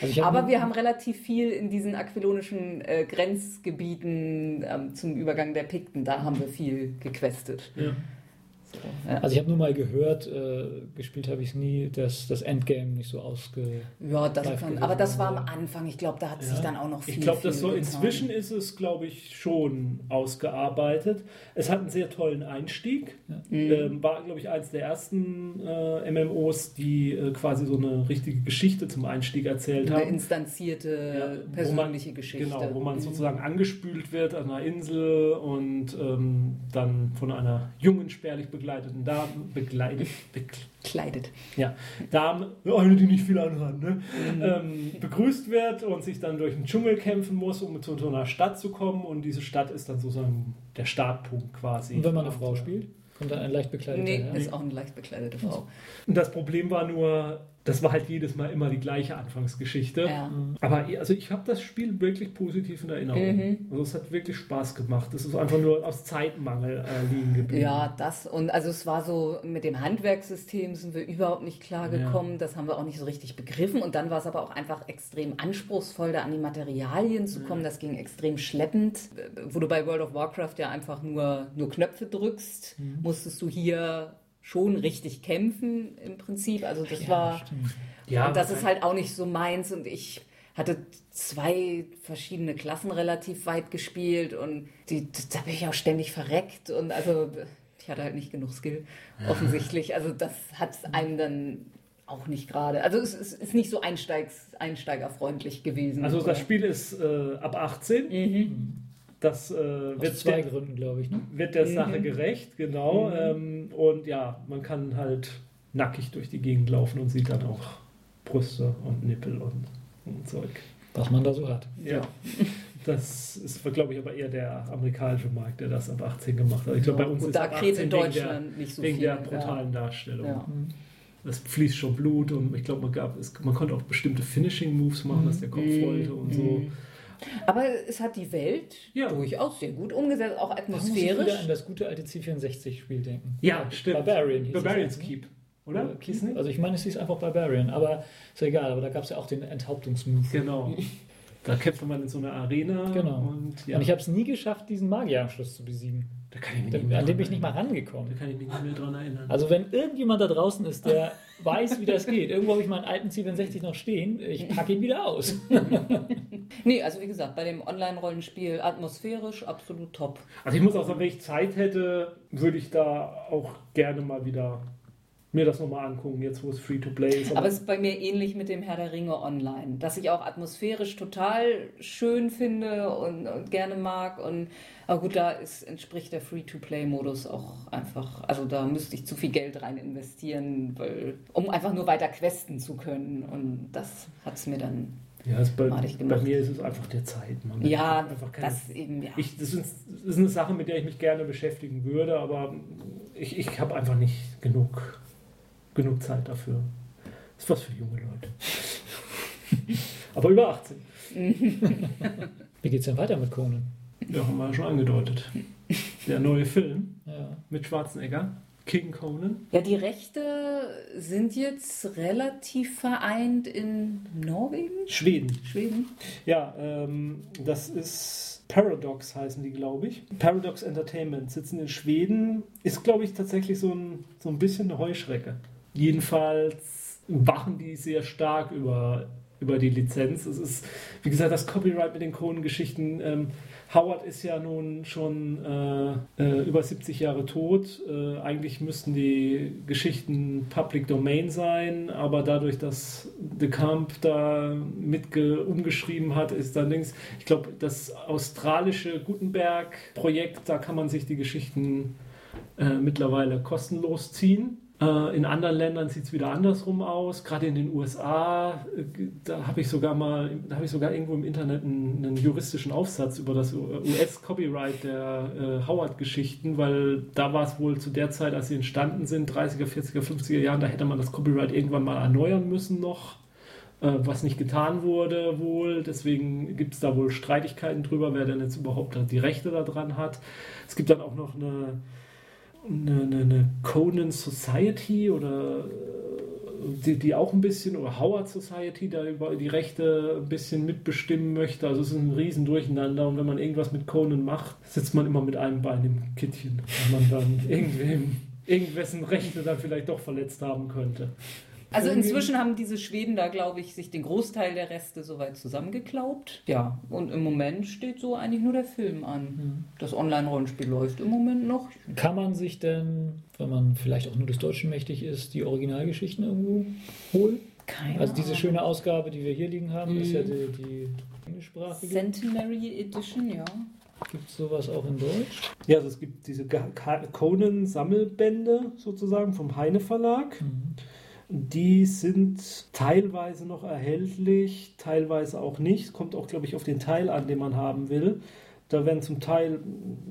Also Aber wir haben relativ viel in diesen aquilonischen äh, Grenzgebieten ähm, zum Übergang der Pikten. Da haben wir viel gequestet. Ja. So, ja. Also ich habe nur mal gehört, äh, gespielt habe ich es nie, dass das Endgame nicht so ausge... Ja, das kann, aber das war am. Anfang. Ich glaube, da hat sich Ja. dann auch noch viel. Ich glaube, das so inzwischen ist es, glaube ich, schon ausgearbeitet. Es hat einen sehr tollen Einstieg. Ähm, war, glaube ich, eines der ersten äh, MMOs, die äh, quasi so eine richtige Geschichte zum Einstieg erzählt Eine haben. instanzierte Ja, wo man- persönliche Geschichte. Genau, wo man Mhm. sozusagen angespült wird an einer Insel und ähm, dann von einer jungen, spärlich begleiteten Dame, begleitet, bekl- Kleidet. ja, Dame, eine, die nicht viel anhat, ne? Mhm. ähm, begrüßt wird und sich dann durch den Dschungel kämpfen muss, um zu so einer Stadt zu kommen. Und diese Stadt ist dann sozusagen der Startpunkt quasi. Und wenn man eine Frau spielt, kommt dann ein leicht bekleideter Nee, Herr. ist auch eine leicht bekleidete Frau. Und das Problem war nur, das war halt jedes Mal immer die gleiche Anfangsgeschichte. Ja. Aber also ich habe das Spiel wirklich positiv in Erinnerung. Mhm. Also es hat wirklich Spaß gemacht. Es ist einfach nur aus Zeitmangel äh, liegen geblieben. Ja, das und also es war so, mit dem Handwerkssystem sind wir überhaupt nicht klar gekommen. Das haben wir auch nicht so richtig begriffen. Und dann war es aber auch einfach extrem anspruchsvoll, da an die Materialien zu kommen. Das ging extrem schleppend. Äh, Wo du bei World of Warcraft ja einfach nur, nur Knöpfe drückst, musstest du hier schon richtig kämpfen im Prinzip. Also das war. Ja, und das ist halt auch nicht so meins und ich hatte zwei verschiedene Klassen relativ weit gespielt und die, da bin ich auch ständig verreckt und also ich hatte halt nicht genug Skill, offensichtlich. Also das hat einem dann auch nicht gerade. Also es, es ist nicht so einsteigs, einsteigerfreundlich gewesen. Also das oder? Spiel ist äh, ab 18. Mhm. Das äh, Aus wird, zwei der, Gründen, glaube ich. Ne? wird der Mhm. Sache gerecht, genau. Ähm, und ja, man kann halt nackig durch die Gegend laufen und sieht dann auch Brüste und Nippel und, und Zeug. Was man da so hat. Ja. Das ist, glaube ich, aber eher der amerikanische Markt, der das ab 18 gemacht hat. Ich glaube, bei uns Gut, ist da 18 in wegen Deutschland nicht so der, wegen viel. der brutalen Darstellung. Ja. Es fließt schon Blut und ich glaube, man, gab- es- man konnte auch bestimmte Finishing-Moves machen, dass der Kopf Mhm. rollte und so. Aber es hat die Welt Ja. durchaus sehr gut umgesetzt, auch Da muss ich wieder atmosphärisch. an das gute alte C64-Spiel denken. Ja, stimmt. Barbarian hieß es Barbarian's ne? Keep, oder? Nicht? Also ich meine, es hieß einfach Barbarian, aber ist ja egal, aber da gab es ja auch den Enthauptungsmove. Genau. Da kämpft man in so einer Arena. Genau. Und, ja, Und ich habe es nie geschafft, diesen Magier am Schluss zu besiegen. da kann ich mich Da, nicht mehr an dem bin ich nicht mal rangekommen. Da kann ich mich nicht mehr dran erinnern. Also wenn irgendjemand da draußen ist, der weiß, wie das geht, irgendwo habe ich meinen alten C64 noch stehen, ich packe ihn wieder aus. Nee, also wie gesagt, bei dem Online-Rollenspiel atmosphärisch absolut top. Also ich muss auch sagen, wenn ich Zeit hätte, würde ich da auch gerne mal wieder mir das nochmal angucken, jetzt wo es Free-to-Play ist. Aber es ist bei mir ähnlich mit dem Herr der Ringe online, dass ich auch atmosphärisch total schön finde und, und gerne mag. Und, aber gut, da ist, entspricht der Free-to-Play-Modus auch einfach, also da müsste ich zu viel Geld rein investieren, weil, um einfach nur weiter questen zu können. Und das hat es mir dann ja, bei, bei mir ist es einfach der Zeit. Man. Ja, einfach keine, das eben, ja. ich, das, ist, das ist eine Sache, mit der ich mich gerne beschäftigen würde, aber ich, ich habe einfach nicht genug, genug Zeit dafür. Das ist was für junge Leute. aber über 18. Wie geht's denn weiter mit Conan? Ja, haben wir ja schon angedeutet. Der neue Film Ja. mit Schwarzenegger, King Conan. Ja, die Rechte sind jetzt relativ vereint in Norwegen, Schweden. Schweden. Ja, ähm, das ist Paradox heißen die, glaube ich. Paradox Entertainment sitzen in Schweden. Ist, glaube ich, tatsächlich so ein, so ein bisschen eine Heuschrecke. Jedenfalls wachen die sehr stark über, über die Lizenz. Es ist, wie gesagt, das Copyright mit den Conan-Geschichten. Ähm, Howard ist ja nun schon äh, äh, über 70 Jahre tot. Äh, eigentlich müssten die Geschichten Public Domain sein, aber dadurch, dass De Camp da mitge umgeschrieben hat, ist dann links, ich glaube, das australische Gutenberg-Projekt, da kann man sich die Geschichten äh, mittlerweile kostenlos ziehen. Äh, In anderen Ländern sieht es wieder andersrum aus. Gerade in den USA, äh, da habe ich sogar mal, da habe ich sogar irgendwo im Internet einen, einen juristischen Aufsatz über das US-Copyright der äh, Howard-Geschichten, weil da war es wohl zu der Zeit, als sie entstanden sind, 30er, 40er, 50er Jahren, da hätte man das Copyright irgendwann mal erneuern müssen noch, äh, was nicht getan wurde wohl. Deswegen gibt es da wohl Streitigkeiten drüber, wer denn jetzt überhaupt die Rechte daran hat. Es gibt dann auch noch eine eine, eine, Conan Society oder äh, die, die auch ein bisschen, oder Howard Society, da über die Rechte ein bisschen mitbestimmen möchte. Also es ist ein riesen Durcheinander und wenn man irgendwas mit Conan macht, sitzt man immer mit einem Bein im Kittchen, weil man dann irgendwem, irgendwessen Rechte dann vielleicht doch verletzt haben könnte. Also inzwischen haben diese Schweden da, glaube ich, sich den Großteil der Reste soweit zusammengeklaubt. Ja, und im Moment steht so eigentlich nur der Film an. Das Online-Rollenspiel läuft im Moment noch. Kann man sich denn, wenn man vielleicht auch nur des Deutschen mächtig ist, die Originalgeschichten irgendwo holen? Keine Also diese Ahnung. schöne Ausgabe, die wir hier liegen haben, ist ja Mhm. die, die englischsprachige. Centenary Edition, ja. Gibt es sowas auch in Deutsch? Ja, also es gibt diese Conan-Sammelbände sozusagen vom Heine Verlag. Mhm. Die sind teilweise noch erhältlich, teilweise auch nicht. Kommt auch, glaube ich, auf den Teil an, den man haben will. Da werden zum Teil,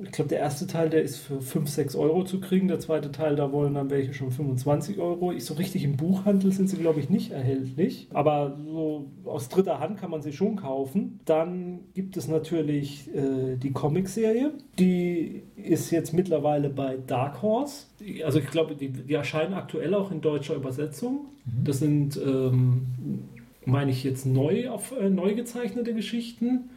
ich glaube, der erste Teil, der ist für 5, 6 Euro zu kriegen. Der zweite Teil, da wollen dann welche schon 25 Euro. Ich, so richtig im Buchhandel sind sie, glaube ich, nicht erhältlich. Aber so aus dritter Hand kann man sie schon kaufen. Dann gibt es natürlich äh, die Comicserie. Die ist jetzt mittlerweile bei Dark Horse. Also ich glaube, die, die erscheinen aktuell auch in deutscher Übersetzung. Das sind, ähm, meine ich jetzt, neu, auf, äh, neu gezeichnete Geschichten.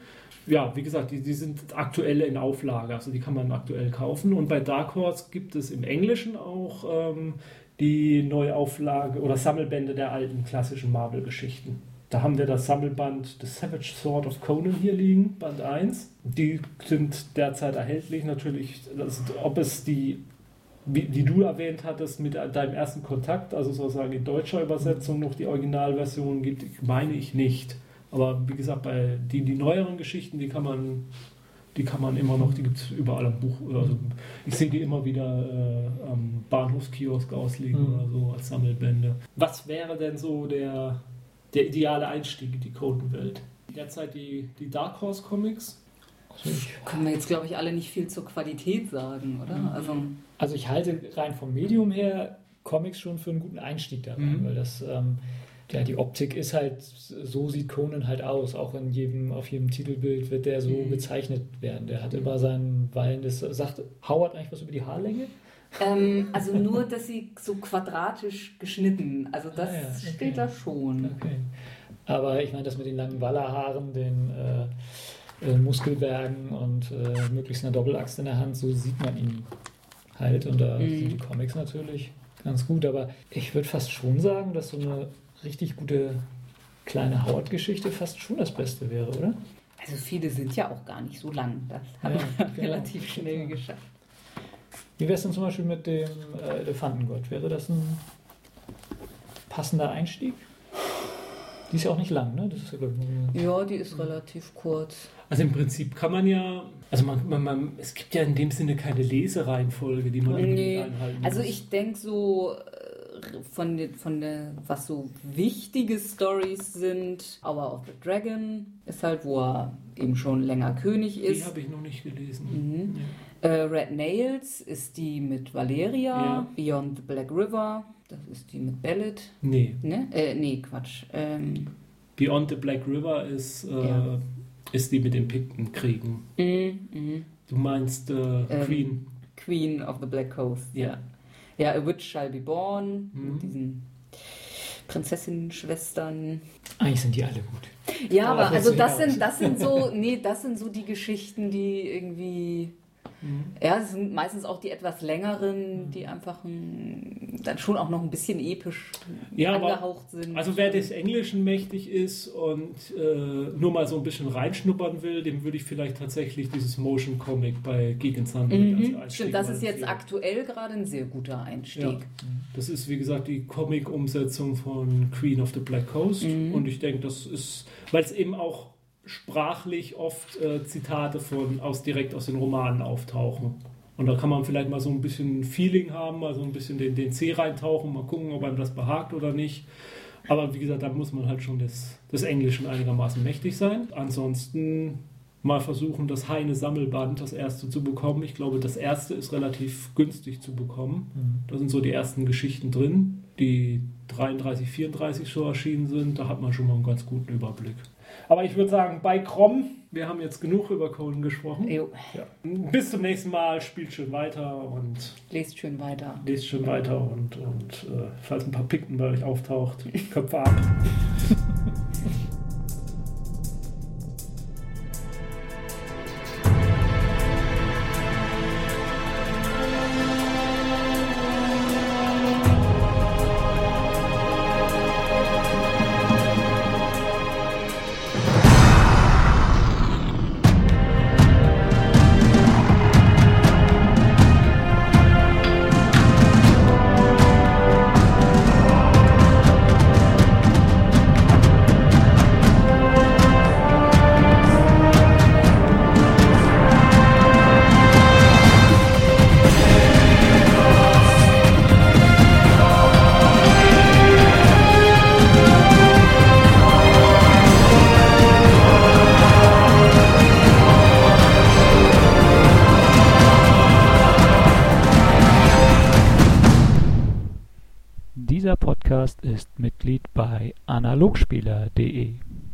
Ja, wie gesagt, die, die sind aktuell in Auflage, also die kann man aktuell kaufen. Und bei Dark Horse gibt es im Englischen auch ähm, die Neuauflage oder Sammelbände der alten klassischen Marvel-Geschichten. Da haben wir das Sammelband The Savage Sword of Conan hier liegen, Band 1. Die sind derzeit erhältlich. Natürlich, das, ob es die, wie, die du erwähnt hattest, mit deinem ersten Kontakt, also sozusagen in deutscher Übersetzung noch die Originalversion gibt, meine ich nicht. Aber wie gesagt, bei die, die neueren Geschichten, die kann man, die kann man immer noch, die gibt es überall am Buch. Also ich sehe die immer wieder äh, am Bahnhofskiosk ausliegen Mhm. oder so als Sammelbände. Was wäre denn so der, der ideale Einstieg in die Coden-Welt? Derzeit die, die Dark Horse Comics. Also Können wir jetzt, glaube ich, alle nicht viel zur Qualität sagen, oder? Mhm. Also, also ich halte rein vom Medium her Comics schon für einen guten Einstieg da rein, Mhm. weil das, ähm, ja, die Optik ist halt, so sieht Conan halt aus. Auch in jedem, auf jedem Titelbild wird der so Mhm. gezeichnet werden. Der hat immer sein wallendes, sagt Howard eigentlich was über die Haarlänge? ähm, also nur, dass sie so quadratisch geschnitten, also das Ah ja, okay. steht da schon. Okay. Aber ich meine, das mit den langen Wallerhaaren, den äh, äh, Muskelbergen und äh, möglichst einer Doppelaxt in der Hand, so sieht man ihn halt. Und da Mhm. sind die Comics natürlich ganz gut. Aber ich würde fast schon sagen, dass so eine richtig gute kleine Howard-Geschichte fast schon das Beste wäre, oder? Also viele sind ja auch gar nicht so lang. Das hat Ja, man genau. relativ schnell geschafft. Wie wäre es denn zum Beispiel mit dem äh, Elefantengott? Wäre das ein passender Einstieg? Die ist ja auch nicht lang, ne? Das ist ja, ich, Ja, die ist relativ kurz. Also im Prinzip kann man ja, also man, man, man, es gibt ja in dem Sinne keine Lesereihenfolge, die man unbedingt Nee, einhalten also muss. ich denke so äh, von, von der, was so wichtige Stories sind, Hour of the Dragon ist halt, wo er eben schon länger König Die ist. habe ich noch nicht gelesen. Mhm. Ja. Äh, Red Nails ist die mit Valeria, Ja. Beyond the Black River, das ist die mit Bellet. Nee, Ne? Äh, nee, Quatsch. Ähm, Beyond the Black River ist, äh, Ja. ist die mit den Piktenkriegen. mm, mm. Du meinst äh, Ähm, Queen. Queen of the Black Coast. Ja. Ja, A Witch Shall Be Born, Mhm. mit diesen Prinzessinnen-Schwestern. Eigentlich sind die alle gut. Ja, Aber aber also das sind, das sind so, nee, das sind so die Geschichten, die irgendwie, Mhm. ja, es sind meistens auch die etwas längeren, die einfach ein, dann schon auch noch ein bisschen episch Ja, aber- angehaucht sind. Also wer des Englischen mächtig ist und äh, nur mal so ein bisschen reinschnuppern will, dem würde ich vielleicht tatsächlich dieses Motion Comic bei Geek Thunder mit als Mhm. Einstieg Stimmt, das ist jetzt empfehlen. aktuell gerade ein sehr guter Einstieg. Ja. Das ist, wie gesagt, die Comic-Umsetzung von Queen of the Black Coast. Mhm. Und ich denke, das ist, weil es eben auch sprachlich oft äh, Zitate von aus direkt aus den Romanen auftauchen. Und da kann man vielleicht mal so ein bisschen Feeling haben, mal so ein bisschen den, den C reintauchen, mal gucken, ob einem das behagt oder nicht. Aber wie gesagt, da muss man halt schon des, des Englischen einigermaßen mächtig sein. Ansonsten mal versuchen, das Heine Sammelband, das erste zu bekommen. Ich glaube, das erste ist relativ günstig zu bekommen. Da sind so die ersten Geschichten drin, die 33, 34 so erschienen sind. Da hat man schon mal einen ganz guten Überblick. Aber ich würde sagen, bei Krom, wir haben jetzt genug über Conan gesprochen. Jo, Ja. Bis zum nächsten Mal, spielt schön weiter und lest schön weiter. lest schön weiter und, und äh, falls ein paar Pikten bei euch auftaucht, Köpfe ab.